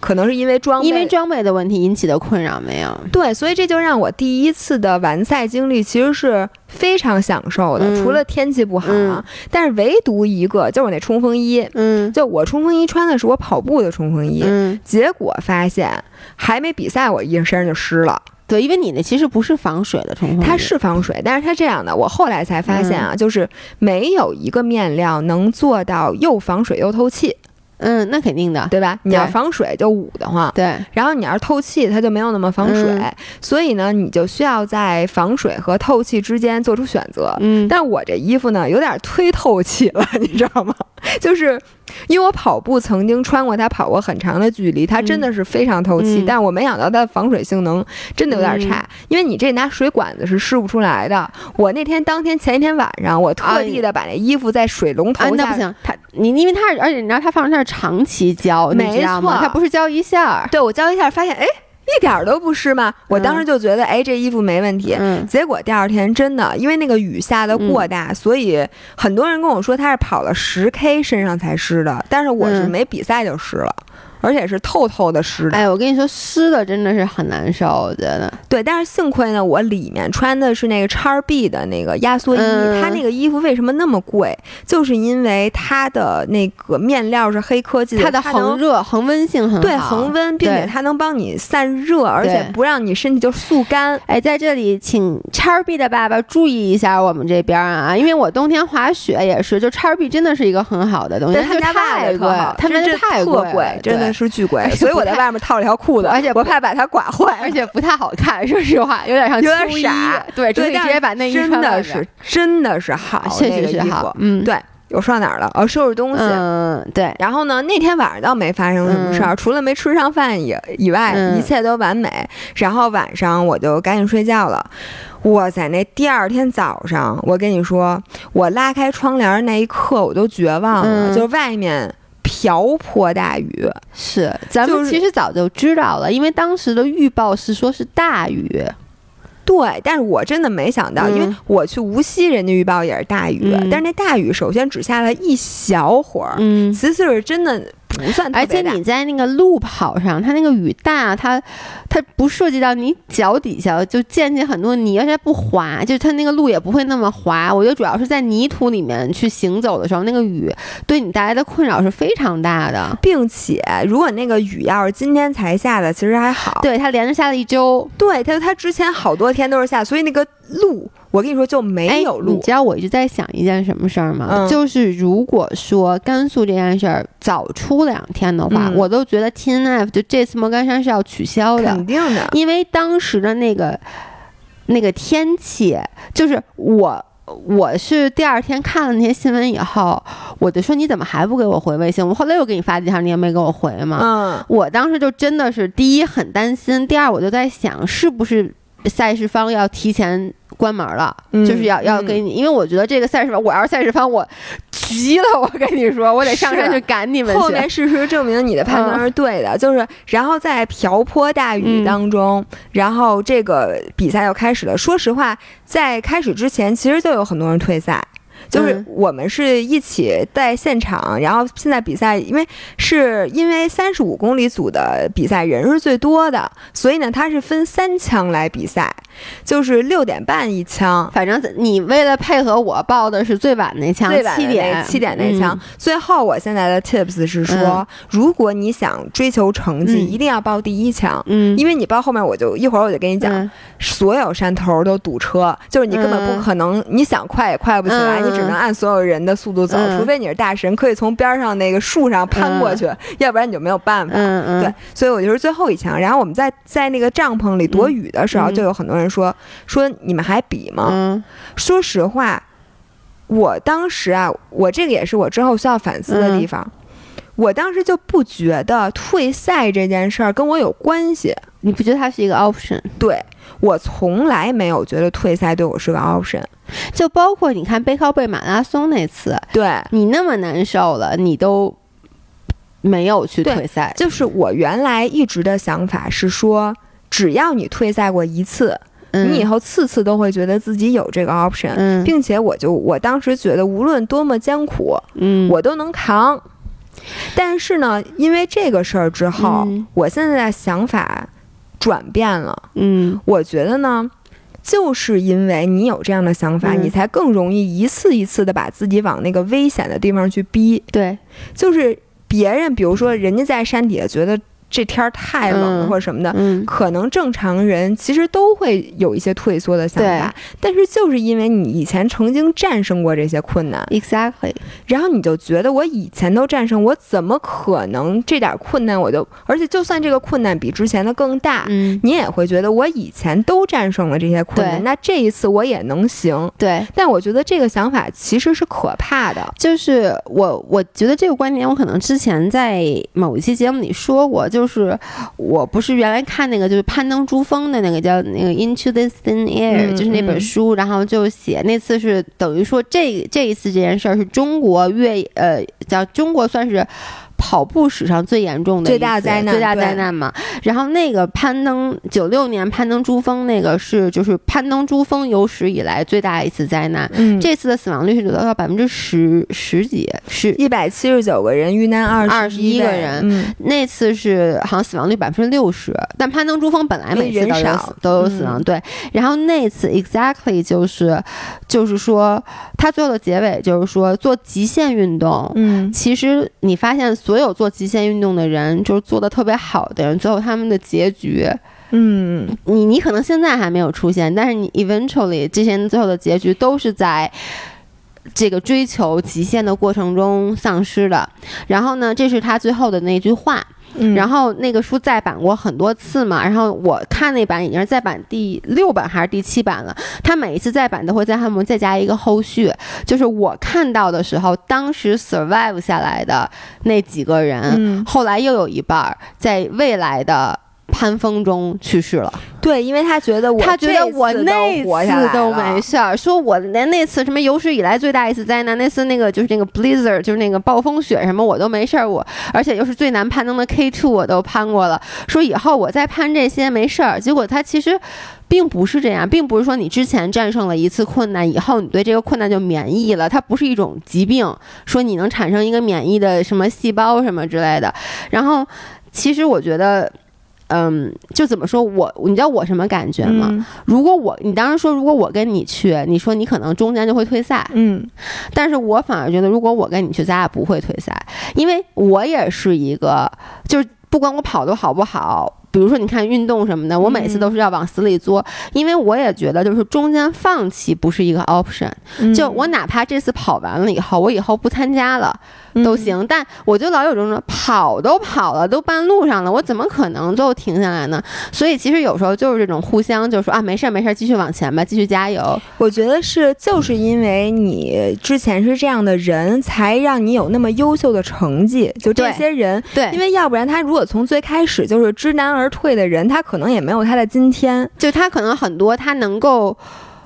可能是因为装备因为装备的问题引起的困扰没有？对，所以这就让我第一次的完赛经历其实是非常享受的。除了天气不好啊，但是唯独一个就是我那冲锋衣，嗯，就我冲锋衣穿的是我跑步的冲锋衣，嗯，结果发现还没比赛，我一身上就湿了。对，因为你那其实不是防水的冲锋衣，它是防水，但是它这样的，我后来才发现啊，就是没有一个面料能做到又防水又透气。嗯，那肯定的，对吧？你要防水就捂得慌，对。然后你要是透气，它就没有那么防水，所以呢，你就需要在防水和透气之间做出选择。嗯，但我这衣服呢，有点忒透气了，你知道吗？就是。因为我跑步曾经穿过它，跑过很长的距离，它真的是非常透气。但我没想到它的防水性能真的有点差，因为你这拿水管子是试不出来的。我那天当天前一天晚上，我特地的把那衣服在水龙头下。那不行，它你因为它而且你知道它放那是长期浇，没错，它不是浇一下。对我浇一下，发现哎。一点都不湿吗？我当时就觉得，哎，这衣服没问题。结果第二天真的，因为那个雨下的过大，所以很多人跟我说他是跑了十 K 身上才湿的，但是我是没比赛就湿了。而且是透透的湿的，哎，我跟你说，湿的真的是很难受，我觉得。对，但是幸亏呢，我里面穿的是那个叉 B 的那个压缩衣，它那个衣服为什么那么贵？就是因为它的那个面料是黑科技，它的恒热、恒温性很好，对，恒温，并且它能帮你散热，而且不让你身体就速干。哎，在这里，请叉 B 的爸爸注意一下我们这边啊，因为我冬天滑雪也是，就叉 B 真的是一个很好的东西，他家太贵，他们家太贵，真的。是巨贵，所以我在外面套了条裤子，而且我怕把它刮坏，而且不太好看。说实话，有点像有点傻。对，直接把内衣穿真的是真的是好，确实是好。嗯，对，我说到哪儿了？哦，收拾东西。嗯，对。然后呢，那天晚上倒没发生什么事儿，除了没吃上饭以以外，一切都完美。然后晚上我就赶紧睡觉了。哇塞，那第二天早上，我跟你说，我拉开窗帘那一刻，我都绝望了，就外面。瓢泼大雨是，咱们其实早就知道了，因为当时的预报是说是大雨。对，但是我真的没想到，因为我去无锡，人家预报也是大雨，但是那大雨首先只下了一小会儿，嗯，其次是真的。不算，而且你在那个路跑上，它那个雨大，它它不涉及到你脚底下就溅起很多泥，而且不滑，就它那个路也不会那么滑。我觉得主要是在泥土里面去行走的时候，那个雨对你带来的困扰是非常大的，并且如果那个雨要是今天才下的，其实还好。对，它连着下了一周。对，它它之前好多天都是下，所以那个路。我跟你说就没有路。你知道我一直在想一件什么事儿吗？就是如果说甘肃这件事儿早出两天的话，我都觉得 T N F 就这次莫干山是要取消的，肯定的。因为当时的那个那个天气，就是我我是第二天看了那些新闻以后，我就说你怎么还不给我回微信？我后来又给你发几条，你也没给我回嘛。嗯，我当时就真的是第一很担心，第二我就在想是不是。赛事方要提前关门了，就是要要给你，因为我觉得这个赛事方，我要是赛事方，我急了，我跟你说，我得上山去赶你们去。后面事实证明你的判断是对的，就是然后在瓢泼大雨当中，然后这个比赛又开始了。说实话，在开始之前，其实就有很多人退赛。就是我们是一起在现场，然后现在比赛，因为是因为三十五公里组的比赛人是最多的，所以呢，它是分三枪来比赛，就是六点半一枪。反正你为了配合我报的是最晚那枪，七点。七点那枪。最后我现在的 tips 是说，如果你想追求成绩，一定要报第一枪，嗯，因为你报后面我就一会儿我就跟你讲，所有山头都堵车，就是你根本不可能，你想快也快不起来。你只能按所有人的速度走，除非你是大神，可以从边上那个树上攀过去，要不然你就没有办法。对，所以我就是最后一枪。然后我们在在那个帐篷里躲雨的时候，就有很多人说说你们还比吗？说实话，我当时啊，我这个也是我之后需要反思的地方。我当时就不觉得退赛这件事儿跟我有关系。你不觉得它是一个 option？对我从来没有觉得退赛对我是个 option。就包括你看背靠背马拉松那次，对你那么难受了，你都没有去退赛。就是我原来一直的想法是说，只要你退赛过一次，你以后次次都会觉得自己有这个 option，并且我就我当时觉得无论多么艰苦，嗯，我都能扛。但是呢，因为这个事儿之后，我现在的想法转变了。嗯，我觉得呢。就是因为你有这样的想法，你才更容易一次一次的把自己往那个危险的地方去逼。对，就是别人，比如说人家在山底下觉得。这天儿太冷或者什么的，可能正常人其实都会有一些退缩的想法。但是就是因为你以前曾经战胜过这些困难，exactly，然后你就觉得我以前都战胜，我怎么可能这点困难我就？而且就算这个困难比之前的更大，你也会觉得我以前都战胜了这些困难，那这一次我也能行。对，但我觉得这个想法其实是可怕的。就是我，我觉得这个观点，我可能之前在某一期节目里说过。就是我不是原来看那个就是攀登珠峰的那个叫那个 Into the Thin Air，就是那本书，然后就写那次是等于说这这一次这件事儿是中国越呃叫中国算是。跑步史上最严重的最大灾难，最大灾难嘛。然后那个攀登九六年攀登珠峰，那个是就是攀登珠峰有史以来最大一次灾难。嗯，这次的死亡率是达到百分之十十几，是一百七十九个人遇难二二十一个人。嗯，那次是好像死亡率百分之六十，但攀登珠峰本来每次都有都有死亡。对，然后那次 exactly 就是就是说，他最后的结尾就是说做极限运动。嗯，其实你发现。所有做极限运动的人，就是做的特别好的人，最后他们的结局，嗯，你你可能现在还没有出现，但是你 eventually 这些人最后的结局都是在这个追求极限的过程中丧失的。然后呢，这是他最后的那句话。然后那个书再版过很多次嘛，然后我看那版已经是再版第六版还是第七版了。他每一次再版都会在后面再加一个后续，就是我看到的时候，当时 survive 下来的那几个人，后来又有一半在未来的。潘峰中去世了，对，因为他觉得我他觉得我那次都没事儿，说我连那次什么有史以来最大一次灾难，那次那个就是那个 blizzard，就是那个暴风雪什么我都没事儿，我而且又是最难攀登的 K two 我都攀过了，说以后我再攀这些没事儿。结果他其实并不是这样，并不是说你之前战胜了一次困难以后，你对这个困难就免疫了，它不是一种疾病，说你能产生一个免疫的什么细胞什么之类的。然后其实我觉得。嗯，就怎么说我，你知道我什么感觉吗？如果我，你当时说如果我跟你去，你说你可能中间就会退赛，嗯，但是我反而觉得如果我跟你去，咱俩不会退赛，因为我也是一个，就是不管我跑的好不好。比如说，你看运动什么的，我每次都是要往死里作，因为我也觉得就是中间放弃不是一个 option。就我哪怕这次跑完了以后，我以后不参加了都行，但我就老有这种跑都跑了，都半路上了，我怎么可能就停下来呢？所以其实有时候就是这种互相就说啊，没事儿没事儿，继续往前吧，继续加油。我觉得是就是因为你之前是这样的人，才让你有那么优秀的成绩。就这些人，对，因为要不然他如果从最开始就是知难而而退的人，他可能也没有他的今天。就他可能很多，他能够，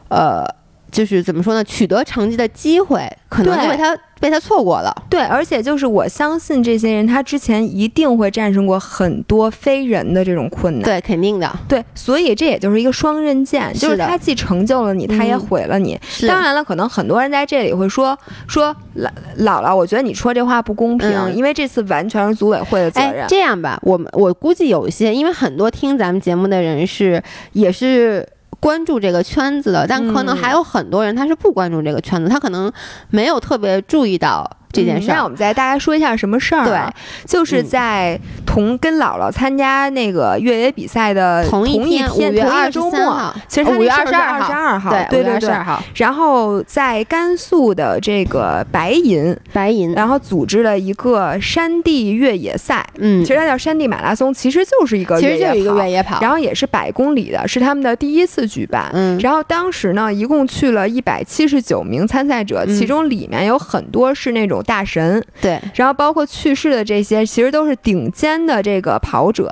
呃。就是怎么说呢？取得成绩的机会可能因为他被他错过了。对，而且就是我相信这些人，他之前一定会战胜过很多非人的这种困难。对，肯定的。对，所以这也就是一个双刃剑，就是他既成就了你，他也毁了你。当然了，可能很多人在这里会说说姥姥姥，我觉得你说这话不公平，因为这次完全是组委会的责任。这样吧，我们我估计有一些，因为很多听咱们节目的人是也是。关注这个圈子的，但可能还有很多人他是不关注这个圈子，他可能没有特别注意到。这件事儿，那我们再大概说一下什么事儿。对，就是在同跟姥姥参加那个越野比赛的同一天，五月二周末，其实五月二十二号，二号，对对对。然后在甘肃的这个白银，白银，然后组织了一个山地越野赛。嗯，其实它叫山地马拉松，其实就是一个其实就是一个越野跑，然后也是百公里的，是他们的第一次举办。嗯，然后当时呢，一共去了一百七十九名参赛者，其中里面有很多是那种大神。对，然后包括去世的这些，其实都是顶尖的这个跑者。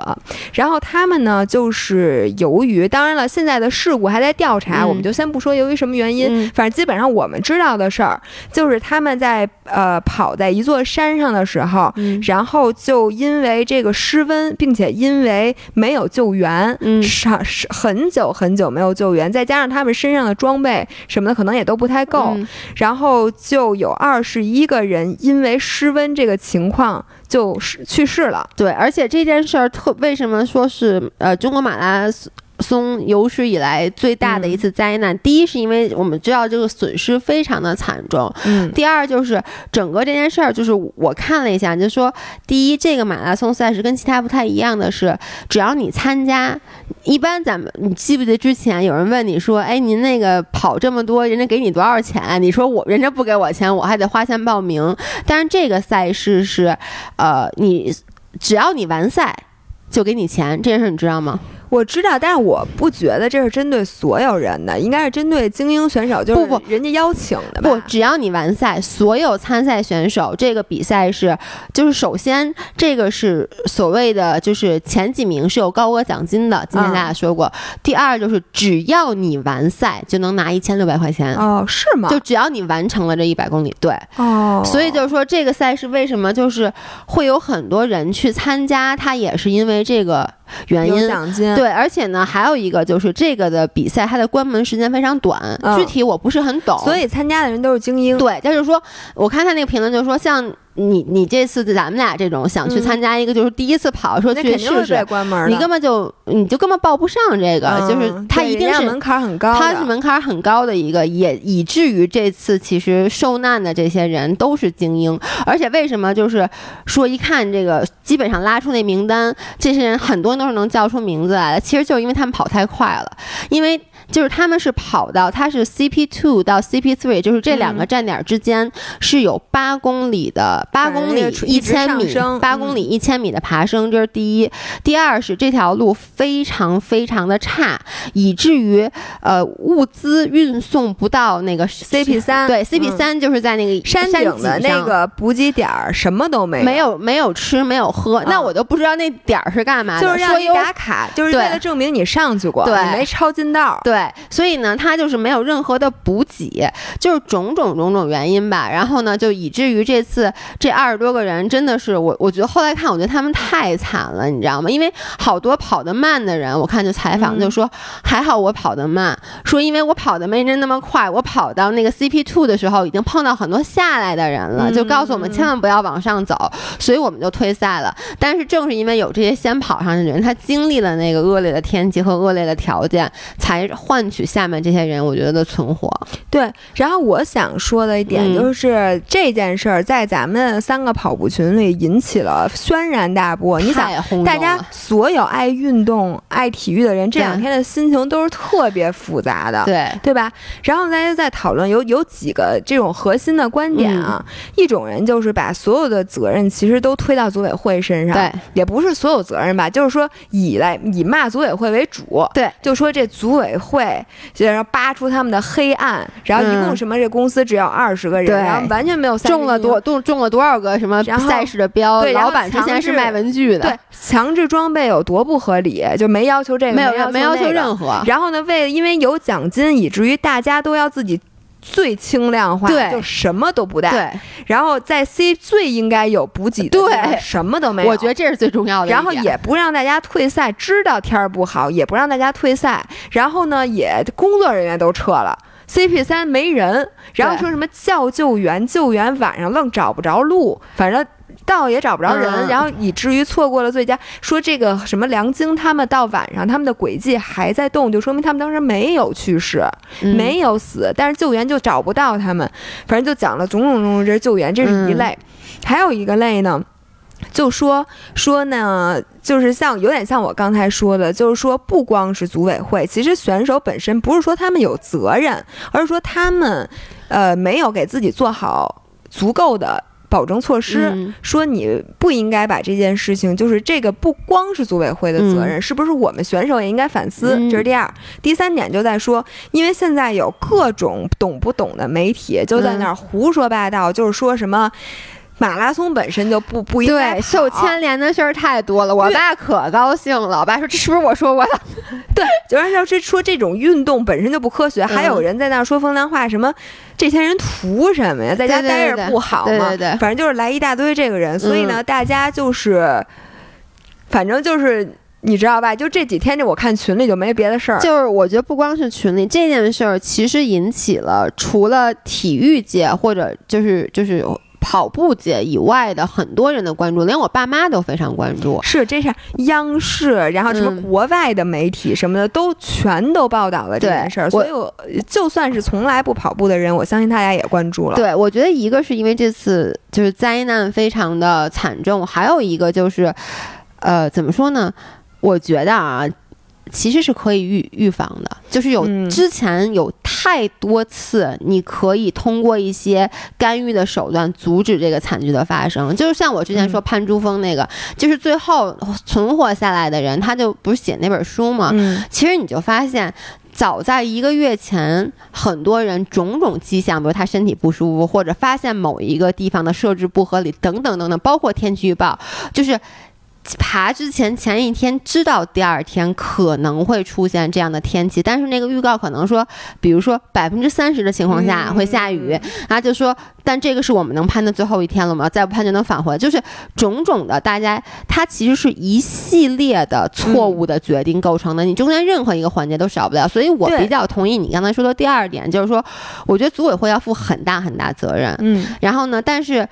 然后他们呢，就是由于，当然了，现在的事故还在调查，我们就先不说由于什么原因。反正基本上我们知道的事儿，就是他们在呃跑在一座山上的时候，然后就因为这个失温，并且因为没有救援，上是很久很久没有救援，再加上他们身上的装备什么的可能也都不太够，然后就有二十一个人因为。失温这个情况就是去世了，对，而且这件事儿特为什么说是呃中国马拉松松？松有史以来最大的一次灾难。第一，是因为我们知道这个损失非常的惨重。嗯。第二，就是整个这件事儿，就是我看了一下，就说第一，这个马拉松赛事跟其他不太一样的是，只要你参加，一般咱们你记不记得之前有人问你说，哎，您那个跑这么多，人家给你多少钱？你说我人家不给我钱，我还得花钱报名。但是这个赛事是，呃，你只要你完赛，就给你钱。这件事你知道吗？我知道，但是我不觉得这是针对所有人的，应该是针对精英选手，就是不不，人家邀请的吧？不，只要你完赛，所有参赛选手，这个比赛是，就是首先这个是所谓的，就是前几名是有高额奖金的，今天大家说过。第二就是只要你完赛，就能拿一千六百块钱。哦，是吗？就只要你完成了这一百公里，对。哦。所以就是说，这个赛事为什么就是会有很多人去参加？它也是因为这个。原因对，而且呢，还有一个就是这个的比赛，它的关门时间非常短，具体我不是很懂，所以参加的人都是精英。对，就是说，我看他那个评论，就是说像。你你这次咱们俩这种想去参加一个就是第一次跑，说去试试，你根本就你就根本报不上这个，就是他一定是门槛很高，他是门槛很高的一个，也以至于这次其实受难的这些人都是精英，而且为什么就是说一看这个基本上拉出那名单，这些人很多人都是能叫出名字来的，其实就是因为他们跑太快了，因为。就是他们是跑到，它是 CP two 到 CP three，就是这两个站点之间是有八公里的八公里一千米，八公里一千米的爬升，这是第一。第二是这条路非常非常的差，以至于呃物资运送不到那个 CP 三。对，CP 三就是在那个山顶的那个补给点儿，什么都没有，没有没有吃，没有喝。那我都不知道那点儿是干嘛的，就是让你打卡，就是为了证明你上去过，对，没抄近道。对。对，所以呢，他就是没有任何的补给，就是种种种种原因吧。然后呢，就以至于这次这二十多个人真的是我，我觉得后来看，我觉得他们太惨了，你知道吗？因为好多跑得慢的人，我看就采访就说，还好我跑得慢，说因为我跑得没人那么快，我跑到那个 CP two 的时候，已经碰到很多下来的人了，就告诉我们千万不要往上走，所以我们就退赛了。但是正是因为有这些先跑上去的人，他经历了那个恶劣的天气和恶劣的条件，才。换取下面这些人，我觉得的存活。对，然后我想说的一点就是这件事儿在咱们三个跑步群里引起了轩然大波。你想，大家所有爱运动、爱体育的人，这两天的心情都是特别复杂的，对对吧？然后大家在讨论有有几个这种核心的观点啊。一种人就是把所有的责任其实都推到组委会身上，对，也不是所有责任吧，就是说以来以骂组委会为主，对，就说这组委会。会，然后扒出他们的黑暗，然后一共什么这公司只有二十个人，然后完全没有中了多中中了多少个什么赛事的标，对老板之前是卖文具的，对，强制装备有多不合理，就没要求这个，没有没要求任何。然后呢，为了因为有奖金，以至于大家都要自己。最轻量化，就什么都不带。对，然后在 C 最应该有补给的，对，什么都没有。我觉得这是最重要的。然后也不让大家退赛，知道天儿不好，也不让大家退赛。然后呢，也工作人员都撤了，CP 三没人。然后说什么叫救援，救援晚上愣找不着路，反正。到也找不着人，然后以至于错过了最佳。说这个什么梁晶他们到晚上，他们的轨迹还在动，就说明他们当时没有去世，没有死，但是救援就找不到他们。反正就讲了种种种种，这是救援，这是一类。还有一个类呢，就说说呢，就是像有点像我刚才说的，就是说不光是组委会，其实选手本身不是说他们有责任，而是说他们呃没有给自己做好足够的。保证措施说你不应该把这件事情，就是这个不光是组委会的责任，是不是我们选手也应该反思？这是第二、第三点就在说，因为现在有各种懂不懂的媒体就在那儿胡说八道，就是说什么。马拉松本身就不不应该对受牵连的事儿太多了，我爸可高兴了。我爸说：“这是不是我说过的？” 对，就是要是说这种运动本身就不科学，还有人在那说风凉话，什么这些人图什么呀？在家待着不好吗？对对对，反正就是来一大堆这个人，所以呢，大家就是，反正就是你知道吧？就这几天，这我看群里就没别的事儿。就是我觉得不光是群里这件事儿，其实引起了除了体育界或者就是就是。跑步界以外的很多人的关注，连我爸妈都非常关注。是，这是央视，然后什么国外的媒体什么的都全都报道了这件事儿。所以，我就算是从来不跑步的人，我相信大家也关注了。对，我觉得一个是因为这次就是灾难非常的惨重，还有一个就是，呃，怎么说呢？我觉得啊。其实是可以预预防的，就是有之前有太多次，你可以通过一些干预的手段阻止这个惨剧的发生。就是像我之前说潘珠峰那个，就是最后存活下来的人，他就不是写那本书吗？其实你就发现，早在一个月前，很多人种种迹象，比如他身体不舒服，或者发现某一个地方的设置不合理，等等等等，包括天气预报，就是。爬之前前一天知道第二天可能会出现这样的天气，但是那个预告可能说，比如说百分之三十的情况下会下雨，然后就说，但这个是我们能攀的最后一天了吗？再不攀就能返回，就是种种的，大家它其实是一系列的错误的决定构成的，你中间任何一个环节都少不了。所以我比较同意你刚才说的第二点，就是说，我觉得组委会要负很大很大责任。嗯，然后呢，但是。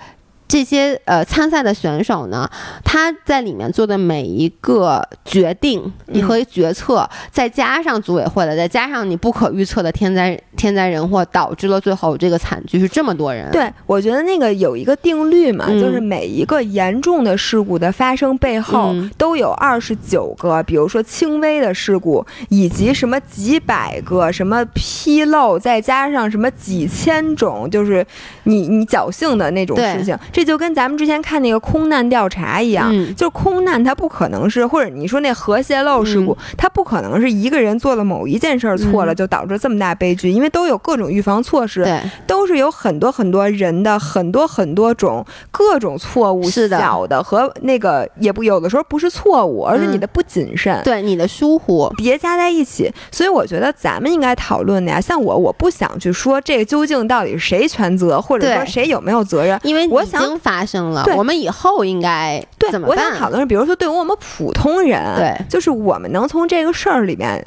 这些呃参赛的选手呢，他在里面做的每一个决定，你和决策，再加上组委会的，再加上你不可预测的天灾天灾人祸，导致了最后这个惨剧是这么多人。对，我觉得那个有一个定律嘛，就是每一个严重的事故的发生背后都有二十九个，比如说轻微的事故，以及什么几百个什么纰漏，再加上什么几千种，就是你你侥幸的那种事情。这就跟咱们之前看那个空难调查一样，就是空难它不可能是，或者你说那核泄漏事故，它不可能是一个人做了某一件事儿错了就导致这么大悲剧，因为都有各种预防措施，都是有很多很多人的很多很多种各种错误，小的和那个也不有的时候不是错误，而是你的不谨慎，对你的疏忽。叠加在一起，所以我觉得咱们应该讨论的呀，像我我不想去说这个究竟到底是谁全责，或者说谁有没有责任，因为我想。发生了，我们以后应该怎么办？我想讨论是，比如说，对于我们普通人，对，就是我们能从这个事儿里面，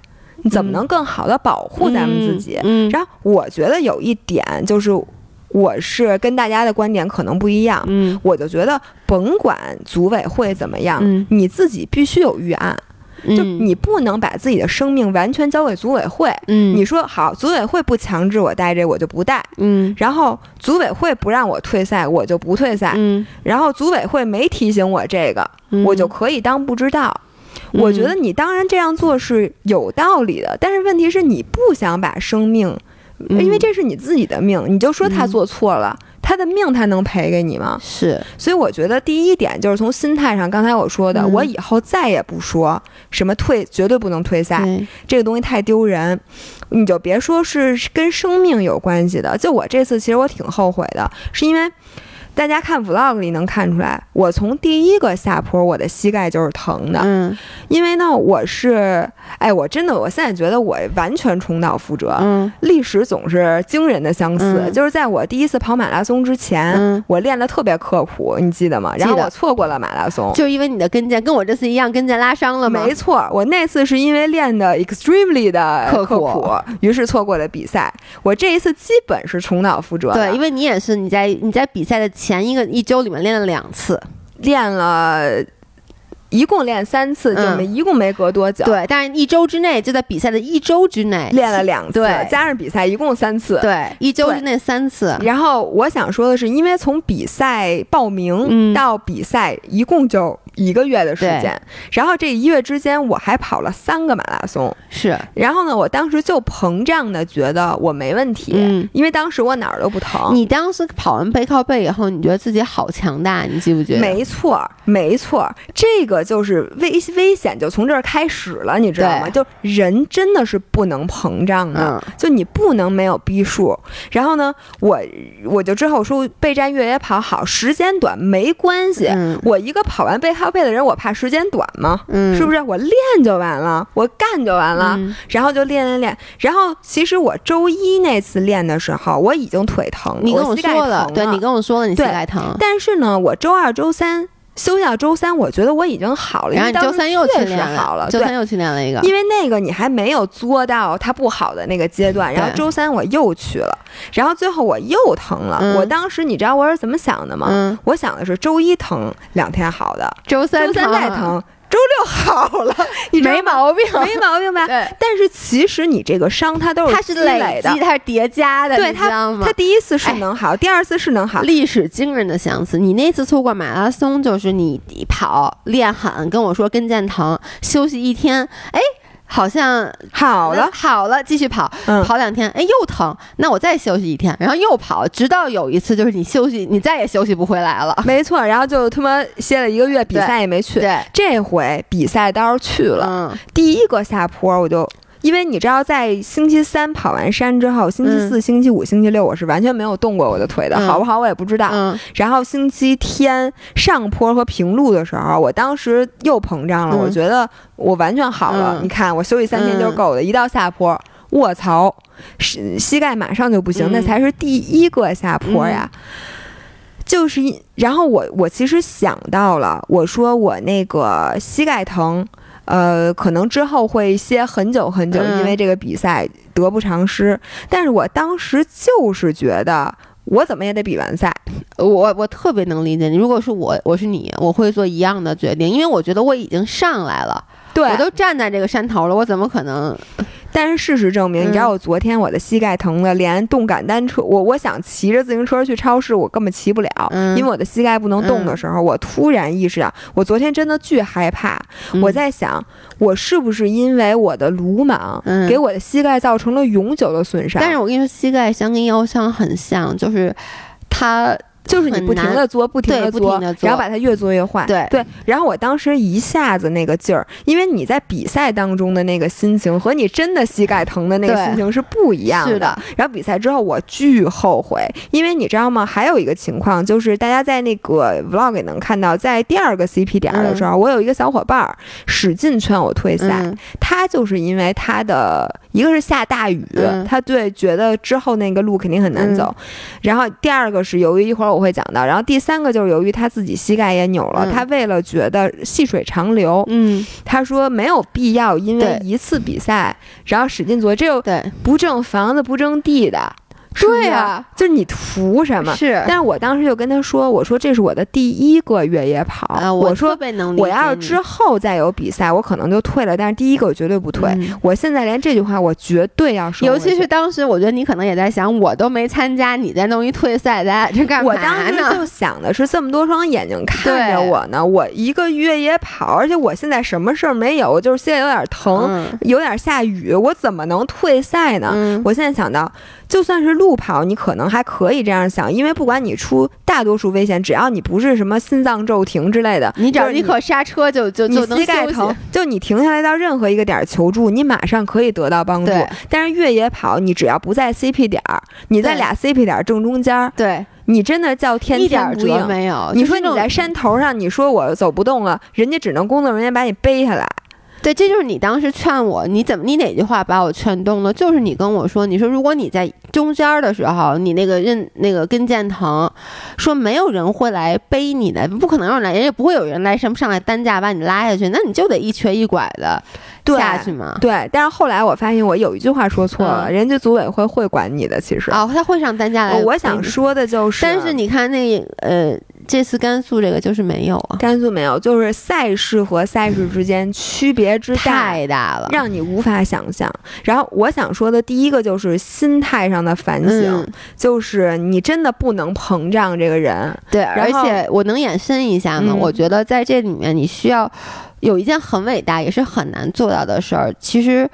怎么能更好的保护咱们自己？嗯，然后我觉得有一点就是，我是跟大家的观点可能不一样，嗯，我就觉得甭管组委会怎么样，你自己必须有预案。就你不能把自己的生命完全交给组委会。嗯，你说好，组委会不强制我带这，我就不带。嗯，然后组委会不让我退赛，我就不退赛。嗯，然后组委会没提醒我这个，我就可以当不知道。我觉得你当然这样做是有道理的，但是问题是你不想把生命，因为这是你自己的命，你就说他做错了。他的命他能赔给你吗？是，所以我觉得第一点就是从心态上，刚才我说的，我以后再也不说什么退，绝对不能退赛，这个东西太丢人。你就别说是跟生命有关系的，就我这次其实我挺后悔的，是因为。大家看 vlog 里能看出来，我从第一个下坡，我的膝盖就是疼的。嗯，因为呢，我是，哎，我真的，我现在觉得我完全重蹈覆辙。嗯，历史总是惊人的相似。就是在我第一次跑马拉松之前，我练的特别刻苦，你记得吗？然后我错过了马拉松，就因为你的跟腱跟我这次一样，跟腱拉伤了吗？没错，我那次是因为练的 extremely 的刻苦，于是错过了比赛。我这一次基本是重蹈覆辙。对，因为你也是，你在你在比赛的。前一个一周里面练了两次，练了一共练三次，就没一共没隔多久。对，但是一周之内就在比赛的一周之内练了两次，加上比赛一共三次。对，一周之内三次。然后我想说的是，因为从比赛报名到比赛一共就。一个月的时间，然后这一月之间我还跑了三个马拉松，是。然后呢，我当时就膨胀的觉得我没问题，嗯，因为当时我哪儿都不疼。你当时跑完背靠背以后，你觉得自己好强大，你记不记得？没错，没错，这个就是危危险就从这儿开始了，你知道吗？就人真的是不能膨胀的，就你不能没有逼数。然后呢，我我就之后说备战越野跑好，时间短没关系，我一个跑完背。靠背的人，我怕时间短吗？嗯，是不是？我练就完了，我干就完了，然后就练练练。然后其实我周一那次练的时候，我已经腿疼了，你跟我说了，对你跟我说了，你膝盖疼。但是呢，我周二、周三。休息到周三，我觉得我已经好了。然后周三又去练了，周三又去练了一个。因为那个你还没有作到它不好的那个阶段。然后周三我又去了，然后最后我又疼了。我当时你知道我是怎么想的吗？我想的是周一疼两天好的，周三再疼。周六好了，没毛病，没毛病吧？对。但是其实你这个伤它都是它是累积，它是叠加的，对，它它第一次是能好，第二次是能好。历史惊人的相似，你那次错过马拉松，就是你跑练狠，跟我说跟腱疼，休息一天，哎。好像好了，好了，继续跑，跑两天，哎，又疼，那我再休息一天，然后又跑，直到有一次就是你休息，你再也休息不回来了。没错，然后就他妈歇了一个月，比赛也没去。对，这回比赛倒是去了，嗯第一个下坡我就。因为你知道，在星期三跑完山之后，星期四、星期五、星期六，我是完全没有动过我的腿的，好不好？我也不知道。然后星期天上坡和平路的时候，我当时又膨胀了，我觉得我完全好了。你看，我休息三天就够的。一到下坡，卧槽，膝膝盖马上就不行。那才是第一个下坡呀，就是，然后我我其实想到了，我说我那个膝盖疼。呃，可能之后会歇很久很久，因为这个比赛得不偿失。但是我当时就是觉得，我怎么也得比完赛。我我特别能理解你，如果是我，我是你，我会做一样的决定，因为我觉得我已经上来了，对我都站在这个山头了，我怎么可能？但是事实证明，你知道我昨天我的膝盖疼的，连动感单车，我我想骑着自行车去超市，我根本骑不了，因为我的膝盖不能动的时候，我突然意识到，我昨天真的巨害怕。我在想，我是不是因为我的鲁莽，给我的膝盖造成了永久的损伤？但是我跟你说，膝盖相跟腰伤很像，就是它。就是你不停的作，不停的作，然后把它越做越坏。对对，然后我当时一下子那个劲儿，因为你在比赛当中的那个心情和你真的膝盖疼的那个心情是不一样的。然后比赛之后我巨后悔，因为你知道吗？还有一个情况就是大家在那个 vlog 也能看到，在第二个 CP 点的时候，我有一个小伙伴使劲劝我退赛，他就是因为他的一个是下大雨，他对觉得之后那个路肯定很难走，然后第二个是由于一会儿我。会讲到，然后第三个就是由于他自己膝盖也扭了，他为了觉得细水长流，嗯，他说没有必要因为一次比赛，然后使劲做，这又不挣房子不挣地的。对呀，就是你图什么？是，但是我当时就跟他说：“我说这是我的第一个越野跑，我说我要是之后再有比赛，我可能就退了。但是第一个我绝对不退。我现在连这句话我绝对要说。尤其是当时，我觉得你可能也在想，我都没参加，你再弄一退赛，咱俩 这干嘛呢？我当时就想的是，这么多双眼睛看着我呢，我一个越野跑，而且我现在什么事儿没有，就是现在有点疼，有点下雨，我怎么能退赛呢？我现在想到。就算是路跑，你可能还可以这样想，因为不管你出大多数危险，只要你不是什么心脏骤停之类的，你只要立刻刹车就就就能膝盖疼，就你停下来到任何一个点求助，你马上可以得到帮助。但是越野跑，你只要不在 CP 点儿，你在俩 CP 点正中间，对你真的叫天天不应没有。你说你在山头上，你说我走不动了，人家只能工作人员把你背下来。对，这就是你当时劝我，你怎么你哪句话把我劝动了？就是你跟我说，你说如果你在中间的时候，你那个韧那个跟腱疼，说没有人会来背你的，不可能有人来，人也不会有人来什么上来担架把你拉下去，那你就得一瘸一拐的下去嘛。对，但是后来我发现我有一句话说错了，人家组委会会管你的，其实哦，他会上担架来。我想说的就是，但是你看那呃。这次甘肃这个就是没有啊，甘肃没有，就是赛事和赛事之间区别之大太大了，让你无法想象。然后我想说的第一个就是心态上的反省，就是你真的不能膨胀这个人。对，而且我能延伸一下吗？我觉得在这里面你需要有一件很伟大也是很难做到的事儿，其实。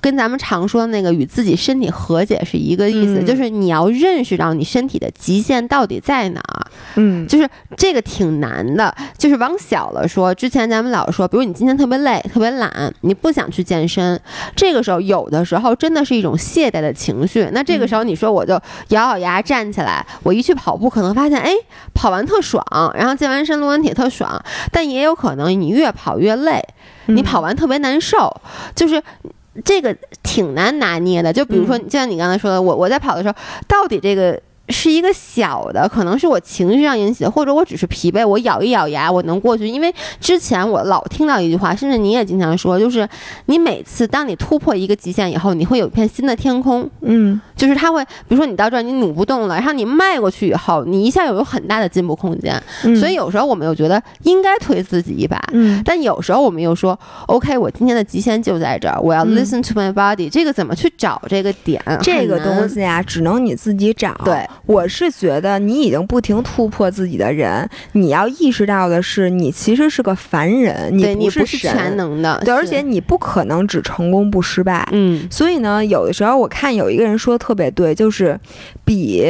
跟咱们常说的那个与自己身体和解是一个意思，就是你要认识到你身体的极限到底在哪儿。嗯，就是这个挺难的。就是往小了说，之前咱们老说，比如你今天特别累、特别懒，你不想去健身，这个时候有的时候真的是一种懈怠的情绪。那这个时候你说我就咬咬牙站起来，我一去跑步，可能发现哎，跑完特爽，然后健完身、撸完铁特爽。但也有可能你越跑越累，你跑完特别难受，就是。这个挺难拿捏的，就比如说，就像你刚才说的，我我在跑的时候，到底这个。是一个小的，可能是我情绪上引起的，或者我只是疲惫，我咬一咬牙，我能过去。因为之前我老听到一句话，甚至你也经常说，就是你每次当你突破一个极限以后，你会有一片新的天空。嗯，就是它会，比如说你到这儿你努不动了，然后你迈过去以后，你一下有有很大的进步空间。所以有时候我们又觉得应该推自己一把。嗯，但有时候我们又说，OK，我今天的极限就在这儿，我要 listen to my body。这个怎么去找这个点？这个东西啊，只能你自己找。对。我是觉得你已经不停突破自己的人，你要意识到的是，你其实是个凡人，你不是全能的，对，而且你不可能只成功不失败。嗯，所以呢，有的时候我看有一个人说的特别对，就是比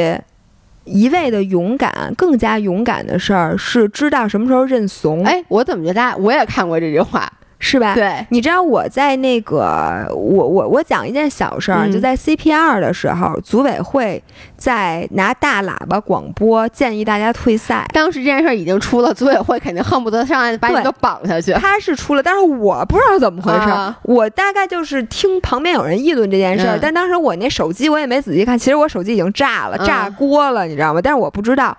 一味的勇敢更加勇敢的事儿是知道什么时候认怂。哎，我怎么觉得我也看过这句话。是吧？对，你知道我在那个，我我我讲一件小事儿，就在 CPR 的时候，组委会在拿大喇叭广播建议大家退赛。当时这件事儿已经出了，组委会肯定恨不得上来把你都绑下去。他是出了，但是我不知道怎么回事，我大概就是听旁边有人议论这件事儿，但当时我那手机我也没仔细看，其实我手机已经炸了，炸锅了，你知道吗？但是我不知道。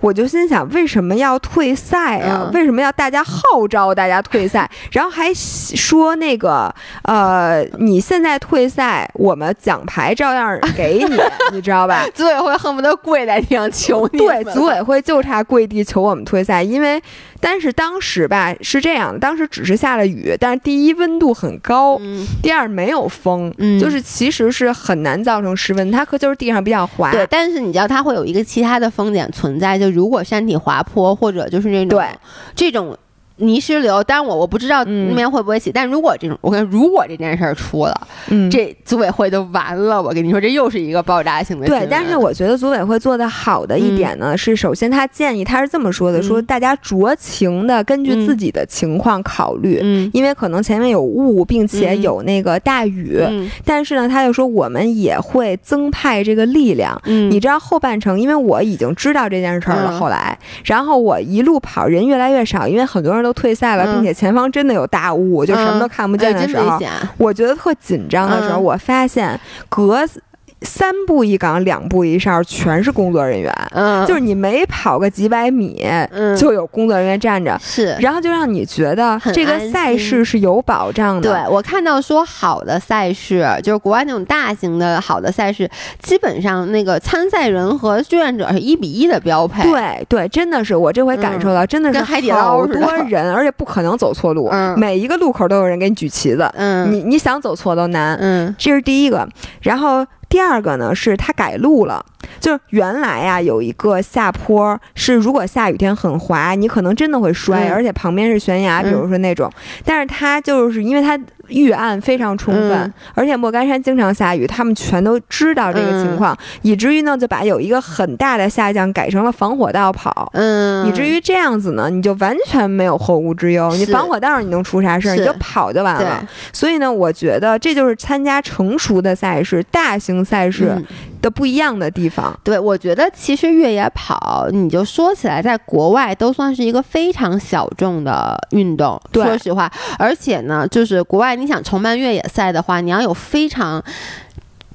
我就心想，为什么要退赛啊？为什么要大家号召大家退赛？然后还说那个，呃，你现在退赛，我们奖牌照样给你，你知道吧？组委会恨不得跪在地上求你。对，组委会就差跪地求我们退赛，因为。但是当时吧是这样，当时只是下了雨，但是第一温度很高，第二没有风，就是其实是很难造成湿温，它可就是地上比较滑。对，但是你知道它会有一个其他的风险存在，就如果山体滑坡或者就是那种对这种。泥石流，但我我不知道那边会不会起。但如果这种，我跟如果这件事儿出了，这组委会就完了。我跟你说，这又是一个爆炸性的。对，但是我觉得组委会做的好的一点呢，是首先他建议他是这么说的：说大家酌情的根据自己的情况考虑，因为可能前面有雾，并且有那个大雨。但是呢，他又说我们也会增派这个力量。你知道后半程，因为我已经知道这件事儿了。后来，然后我一路跑，人越来越少，因为很多人都。退赛了，并且前方真的有大雾，就什么都看不见的时候，我觉得特紧张的时候，我发现隔。三步一岗，两步一哨，全是工作人员。嗯，就是你每跑个几百米，嗯，就有工作人员站着。是，然后就让你觉得这个赛事是有保障的。对我看到说好的赛事，就是国外那种大型的好的赛事，基本上那个参赛人和志愿者是一比一的标配。对对，真的是我这回感受到，真的是好多人，而且不可能走错路。嗯，每一个路口都有人给你举旗子。嗯，你你想走错都难。嗯，这是第一个，然后。第二个呢，是他改路了，就是原来呀有一个下坡，是如果下雨天很滑，你可能真的会摔，而且旁边是悬崖，比如说那种。但是它就是因为它预案非常充分，而且莫干山经常下雨，他们全都知道这个情况，以至于呢就把有一个很大的下降改成了防火道跑，嗯，以至于这样子呢，你就完全没有后顾之忧，你防火道你能出啥事儿，你就跑就完了。所以呢，我觉得这就是参加成熟的赛事、大型赛事的不一样的地方。对，我觉得其实越野跑，你就说起来，在国外都算是一个非常小众的运动。说实话，而且呢，就是国外你想承办越野赛的话，你要有非常。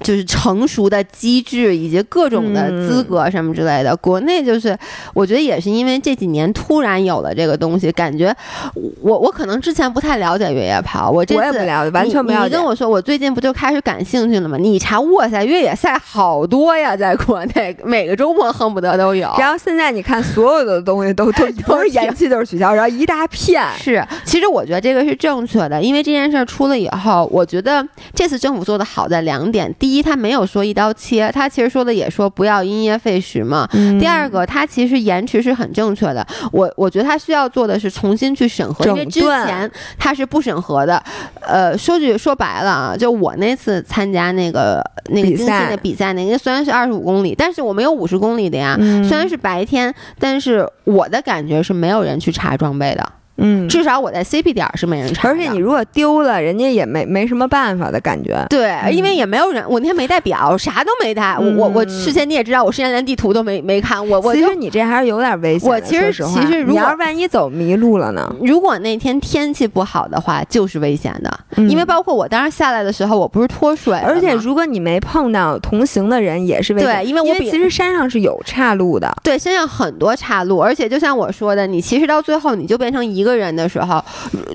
就是成熟的机制以及各种的资格什么之类的，国内就是我觉得也是因为这几年突然有了这个东西，感觉我我可能之前不太了解越野跑，我这次我也不了解，完全不了解。你跟我说，我最近不就开始感兴趣了吗？你查，哇塞，越野赛好多呀，在国内每个周末恨不得都有。然后现在你看，所有的东西都 都都是延期，都是取消，然后一大片。是，其实我觉得这个是正确的，因为这件事出了以后，我觉得这次政府做的好在两点。第一，他没有说一刀切，他其实说的也说不要因噎废食嘛。第二个，他其实延迟是很正确的。我我觉得他需要做的是重新去审核，因为之前他是不审核的。呃，说句说白了啊，就我那次参加那个那个经济的比赛，那个虽然是二十五公里，但是我们有五十公里的呀。虽然是白天，但是我的感觉是没有人去查装备的。嗯，至少我在 CP 点是没人查，而且你如果丢了，人家也没没什么办法的感觉。对，因为也没有人，我那天没带表，啥都没带。我我我事先你也知道，我事先连地图都没没看。我我其实你这还是有点危险。我其实其实，你要是万一走迷路了呢？如果那天天气不好的话，就是危险的。因为包括我当时下来的时候，我不是脱水，而且如果你没碰到同行的人，也是危险。对，因为我其实山上是有岔路的。对，山上很多岔路，而且就像我说的，你其实到最后你就变成一个人的时候。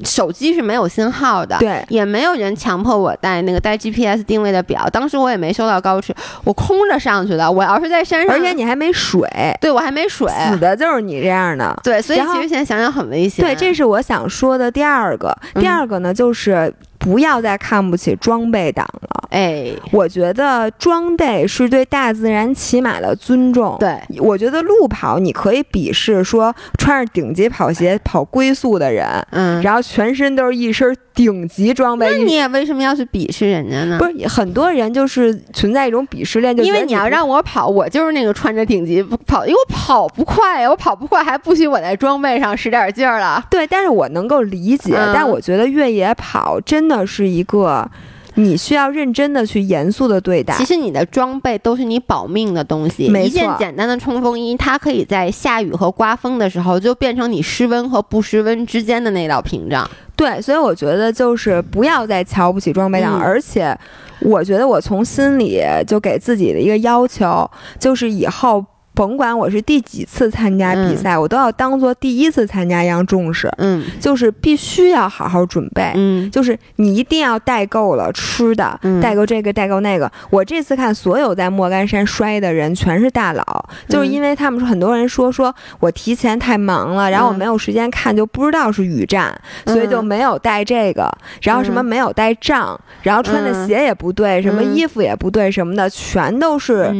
手机是没有信号的，对，也没有人强迫我带那个带 GPS 定位的表。当时我也没收到高驰，我空着上去的。我要是在山上，而且你还没水，对我还没水，死的就是你这样的。对，所以其实现在想想很危险。对，这是我想说的第二个。第二个呢，就是。不要再看不起装备党了，哎，我觉得装备是对大自然起码的尊重。对，我觉得路跑你可以鄙视说穿着顶级跑鞋跑龟速的人，嗯，然后全身都是一身顶级装备，那你也为什么要去鄙视人家呢？不是很多人就是存在一种鄙视链，就因为你要让我跑，我就是那个穿着顶级跑，因为我跑不快呀，我跑不快还不许我在装备上使点劲儿了。对，但是我能够理解，但我觉得越野跑真。的是一个，你需要认真的去严肃的对待。其实你的装备都是你保命的东西，一件简单的冲锋衣，它可以在下雨和刮风的时候就变成你失温和不失温之间的那道屏障。对，所以我觉得就是不要再瞧不起装备党，而且我觉得我从心里就给自己的一个要求，就是以后。甭管我是第几次参加比赛，我都要当做第一次参加一样重视。嗯，就是必须要好好准备。嗯，就是你一定要带够了吃的，带够这个，带够那个。我这次看所有在莫干山摔的人全是大佬，就是因为他们说很多人说说我提前太忙了，然后我没有时间看，就不知道是雨战，所以就没有带这个。然后什么没有带杖，然后穿的鞋也不对，什么衣服也不对，什么的全都是。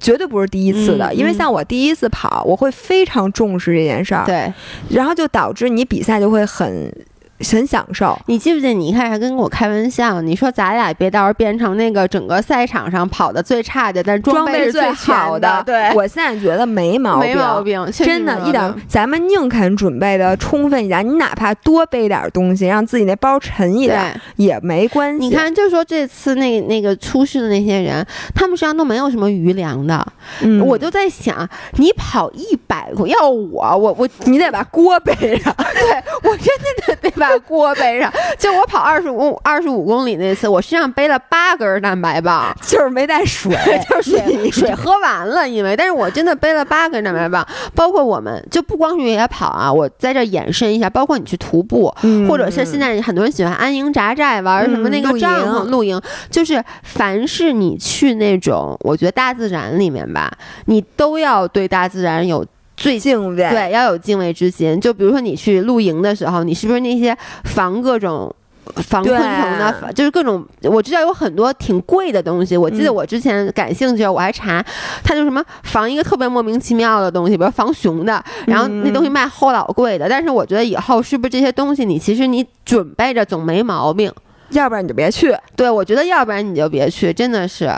绝对不是第一次的，因为像我第一次跑，我会非常重视这件事儿。对，然后就导致你比赛就会很。很享受，你记不记？你一开始还跟我开玩笑，你说咱俩别到时候变成那个整个赛场上跑的最差的，但装备是最好的。对，我现在觉得没毛病，没毛病，真的，一点。咱们宁肯准备的充分一点，你哪怕多背点东西，让自己那包沉一点也没关系。你看，就说这次那那个出事的那些人，他们身上都没有什么余粮的。嗯，我就在想，你跑一百公要我，我我你得把锅背上。对我真的得得把。把锅背上，就我跑二十五二十五公里那次，我身上背了八根蛋白棒，就是没带水，就是水水喝完了，因为但是我真的背了八根蛋白棒，包括我们就不光是越野跑啊，我在这延伸一下，包括你去徒步，或者是现在很多人喜欢安营扎寨玩什么那个帐篷露营，就是凡是你去那种，我觉得大自然里面吧，你都要对大自然有。最敬畏，对，要有敬畏之心。就比如说你去露营的时候，你是不是那些防各种防昆虫的，就是各种我知道有很多挺贵的东西。我记得我之前感兴趣，我还查，它就什么防一个特别莫名其妙的东西，比如防熊的，然后那东西卖齁老贵的。但是我觉得以后是不是这些东西，你其实你准备着总没毛病。要不然你就别去。对，我觉得要不然你就别去，真的是。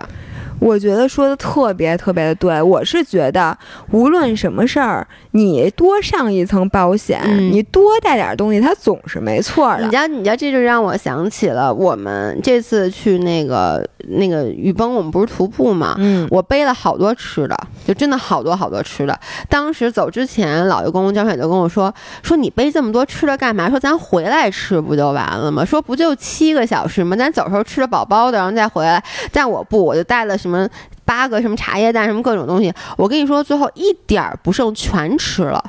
我觉得说的特别特别的对，我是觉得无论什么事儿，你多上一层保险，你多带点东西，它总是没错的。你知道，你知道，这就让我想起了我们这次去那个那个雨崩，我们不是徒步嘛？嗯，我背了好多吃的，就真的好多好多吃的。当时走之前，老爷公公、江水就跟我说：“说你背这么多吃的干嘛？说咱回来吃不就完了吗？说不就七个小时吗？咱走时候吃的饱饱的，然后再回来。但我不，我就带了什么。”什么八个什么茶叶蛋什么各种东西，我跟你说，最后一点儿不剩，全吃了。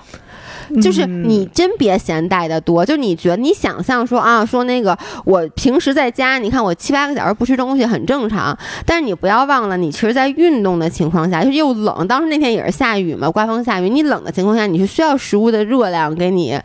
就是你真别嫌带的多，就你觉得你想象说啊，说那个我平时在家，你看我七八个小时不吃东西很正常。但是你不要忘了，你其实，在运动的情况下，就又冷，当时那天也是下雨嘛，刮风下雨，你冷的情况下，你是需要食物的热量给你。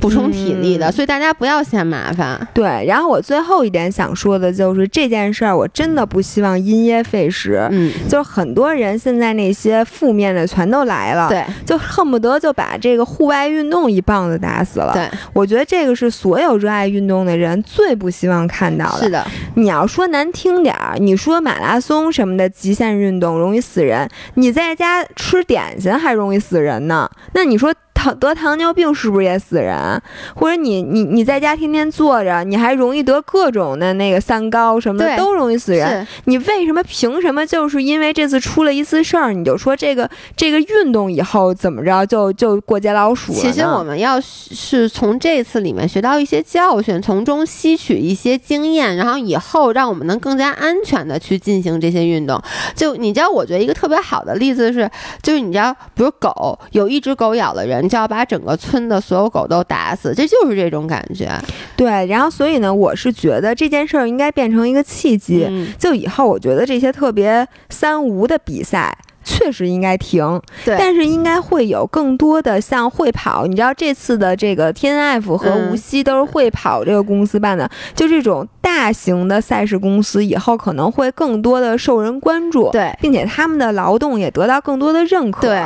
补充体力的，所以大家不要嫌麻烦。对，然后我最后一点想说的就是这件事儿，我真的不希望因噎废食。嗯，就是很多人现在那些负面的全都来了，对，就恨不得就把这个户外运动一棒子打死了。对，我觉得这个是所有热爱运动的人最不希望看到的。是的，你要说难听点儿，你说马拉松什么的极限运动容易死人，你在家吃点心还容易死人呢。那你说？糖得糖尿病是不是也死人？或者你你你在家天天坐着，你还容易得各种的那个三高什么的，都容易死人。你为什么凭什么就是因为这次出了一次事儿，你就说这个这个运动以后怎么着就就过街老鼠了？其实我们要是从这次里面学到一些教训，从中吸取一些经验，然后以后让我们能更加安全的去进行这些运动。就你知道，我觉得一个特别好的例子是，就是你知道，比如狗有一只狗咬了人。就要把整个村的所有狗都打死，这就是这种感觉。对，然后所以呢，我是觉得这件事儿应该变成一个契机，就以后我觉得这些特别三无的比赛。确实应该停，对，但是应该会有更多的像会跑，你知道这次的这个 T N F 和无锡都是会跑这个公司办的，就这种大型的赛事公司以后可能会更多的受人关注，对，并且他们的劳动也得到更多的认可，对，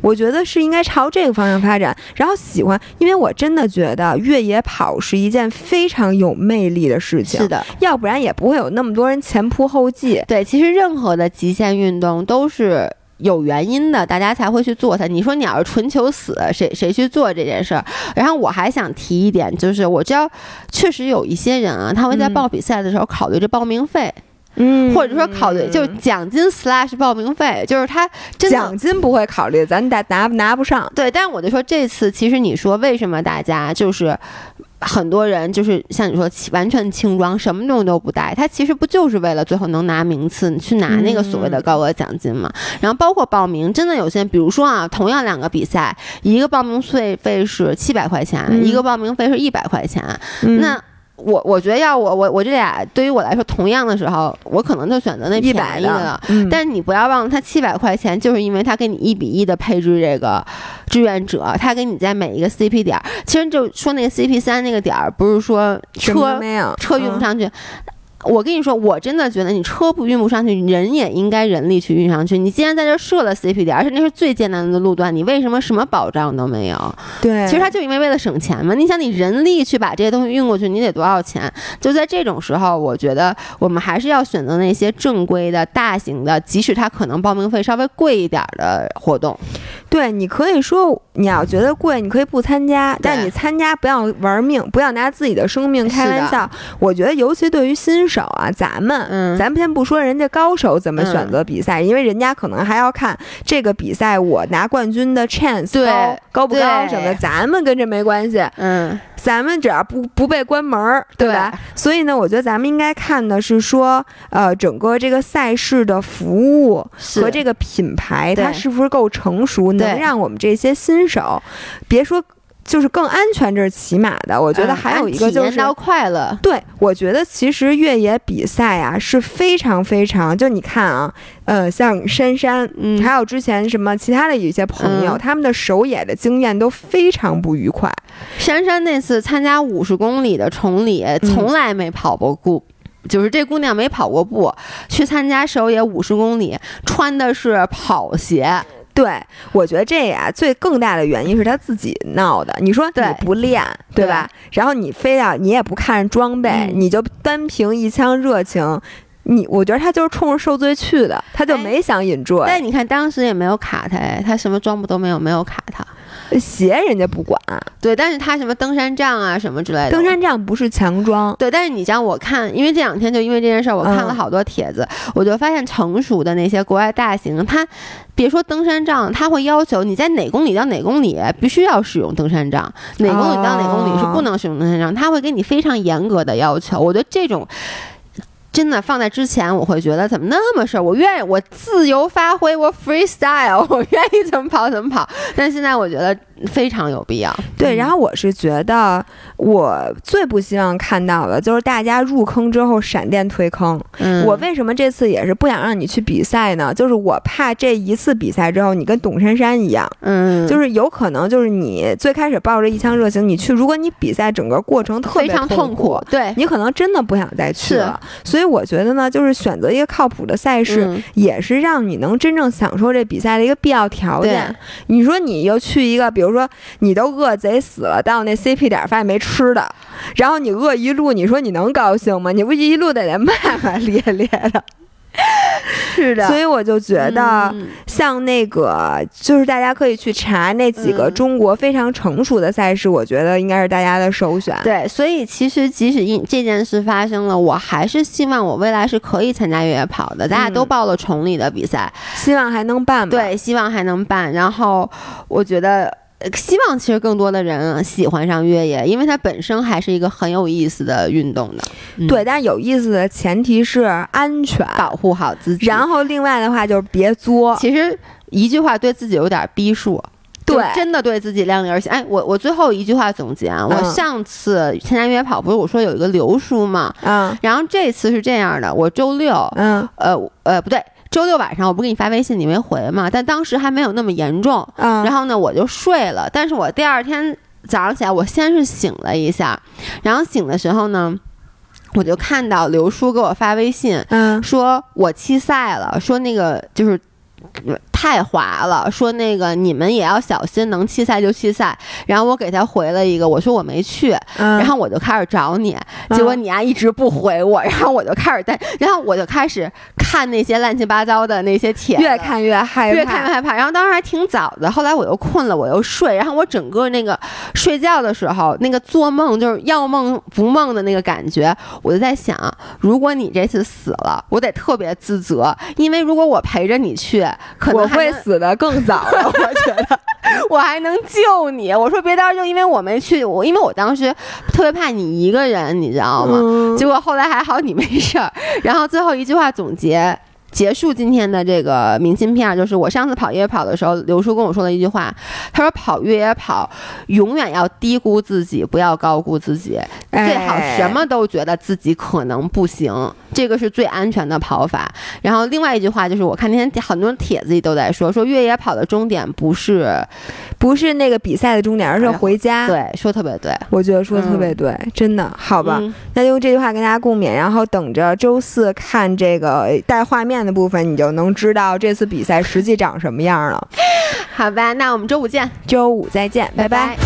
我觉得是应该朝这个方向发展。然后喜欢，因为我真的觉得越野跑是一件非常有魅力的事情，是的，要不然也不会有那么多人前仆后继。对，其实任何的极限运动都是。有原因的，大家才会去做它。你说你要是纯求死，谁谁去做这件事儿？然后我还想提一点，就是我知道确实有一些人啊，他会在报比赛的时候考虑这报名费，嗯，或者说考虑就奖金 slash 报名费，就是他奖金不会考虑，咱拿拿拿不上。对，但是我就说这次其实你说为什么大家就是。很多人就是像你说，完全轻装，什么东西都不带，他其实不就是为了最后能拿名次，你去拿那个所谓的高额奖金嘛？然后包括报名，真的有些，比如说啊，同样两个比赛，一个报名费费是七百块钱，一个报名费是一百块钱，那。我我觉得要我我我这俩对于我来说同样的时候，我可能就选择那便宜的了。但是你不要忘了，他七百块钱就是因为他给你一比一的配置这个志愿者，他给你在每一个 CP 点儿，其实就说那个 CP 三那个点儿，不是说车车用不上去。我跟你说，我真的觉得你车不运不上去，人也应该人力去运上去。你既然在这设了 CP 点，而且那是最艰难的路段，你为什么什么保障都没有？对，其实他就因为为了省钱嘛。你想，你人力去把这些东西运过去，你得多少钱？就在这种时候，我觉得我们还是要选择那些正规的、大型的，即使它可能报名费稍微贵一点的活动。对，你可以说你要觉得贵，你可以不参加，但你参加不要玩命，不要拿自己的生命开玩笑。我觉得，尤其对于新手啊，咱们，嗯，咱们先不说人家高手怎么选择比赛，因为人家可能还要看这个比赛我拿冠军的 chance 高高不高什么的，咱们跟这没关系，嗯，咱们只要不不被关门儿，对吧？所以呢，我觉得咱们应该看的是说，呃，整个这个赛事的服务和这个品牌，它是不是够成熟，能让我们这些新手，别说。就是更安全，这是起码的。我觉得还有一个就是快乐。对，我觉得其实越野比赛啊是非常非常，就你看啊，呃，像珊珊，嗯，还有之前什么其他的一些朋友，他们的首野的经验都非常不愉快。珊珊那次参加五十公里的崇礼，从来没跑过步，就是这姑娘没跑过步，去参加首野五十公里，穿的是跑鞋。对，我觉得这呀最更大的原因是他自己闹的。你说你不练，对吧？然后你非要你也不看装备，你就单凭一腔热情，你我觉得他就是冲着受罪去的，他就没想引住。但你看当时也没有卡他，哎，他什么装备都没有，没有卡他。鞋人家不管，对，但是他什么登山杖啊什么之类的，登山杖不是强装，对，但是你像我看，因为这两天就因为这件事儿，我看了好多帖子，我就发现成熟的那些国外大型，他别说登山杖，他会要求你在哪公里到哪公里必须要使用登山杖，哪公里到哪公里是不能使用登山杖，他会给你非常严格的要求。我觉得这种。真的放在之前，我会觉得怎么那么事儿？我愿意，我自由发挥，我 freestyle，我愿意怎么跑怎么跑。但现在我觉得非常有必要。对，然后我是觉得，我最不希望看到的就是大家入坑之后闪电退坑。嗯，我为什么这次也是不想让你去比赛呢？就是我怕这一次比赛之后，你跟董珊珊一样，嗯，就是有可能就是你最开始抱着一腔热情，你去，如果你比赛整个过程特别痛苦，对你可能真的不想再去了。所以。我觉得呢，就是选择一个靠谱的赛事，也是让你能真正享受这比赛的一个必要条件。你说你又去一个，比如说你都饿贼死了，到那 CP 点发现没吃的，然后你饿一路，你说你能高兴吗？你不一路得得骂骂咧咧的。是的，所以我就觉得，像那个，就是大家可以去查那几个中国非常成熟的赛事，我觉得应该是大家的首选。对，所以其实即使因这件事发生了，我还是希望我未来是可以参加越野跑的。大家都报了崇礼的比赛，希望还能办。对，希望还能办。然后我觉得。希望其实更多的人喜欢上越野，因为它本身还是一个很有意思的运动的。对，但是有意思的前提是安全，保护好自己。然后另外的话就是别作。其实一句话对自己有点逼数，对，真的对自己量力而行。哎，我我最后一句话总结啊，我上次参加越野跑不是我说有一个刘叔嘛，嗯，然后这次是这样的，我周六，嗯，呃呃不对。周六晚上我不给你发微信，你没回嘛？但当时还没有那么严重，然后呢我就睡了。但是我第二天早上起来，我先是醒了一下，然后醒的时候呢，我就看到刘叔给我发微信，嗯说我弃赛了，说那个就是。太滑了，说那个你们也要小心，能弃赛就弃赛。然后我给他回了一个，我说我没去，然后我就开始找你，结果你啊一直不回我，然后我就开始在，然后我就开始看那些乱七八糟的那些帖，越看越害怕，越看越害怕。然后当时还挺早的，后来我又困了，我又睡，然后我整个那个睡觉的时候，那个做梦就是要梦不梦的那个感觉，我就在想，如果你这次死了，我得特别自责，因为如果我陪着你去。可能会死的更早了，我觉得 我还能救你。我说别到时候，因为我没去，我因为我当时特别怕你一个人，你知道吗？结果后来还好，你没事儿。然后最后一句话总结。结束今天的这个明信片，就是我上次跑越野跑的时候，刘叔跟我说的一句话，他说跑越野跑永远要低估自己，不要高估自己，最好什么都觉得自己可能不行，这个是最安全的跑法。然后另外一句话就是，我看那天很多帖子里都在说，说越野跑的终点不是不是那个比赛的终点，而是回家。对，说特别对，我觉得说特别对，真的好吧？那就用这句话跟大家共勉，然后等着周四看这个带画面。的部分，你就能知道这次比赛实际长什么样了。好吧，那我们周五见，周五再见，拜拜。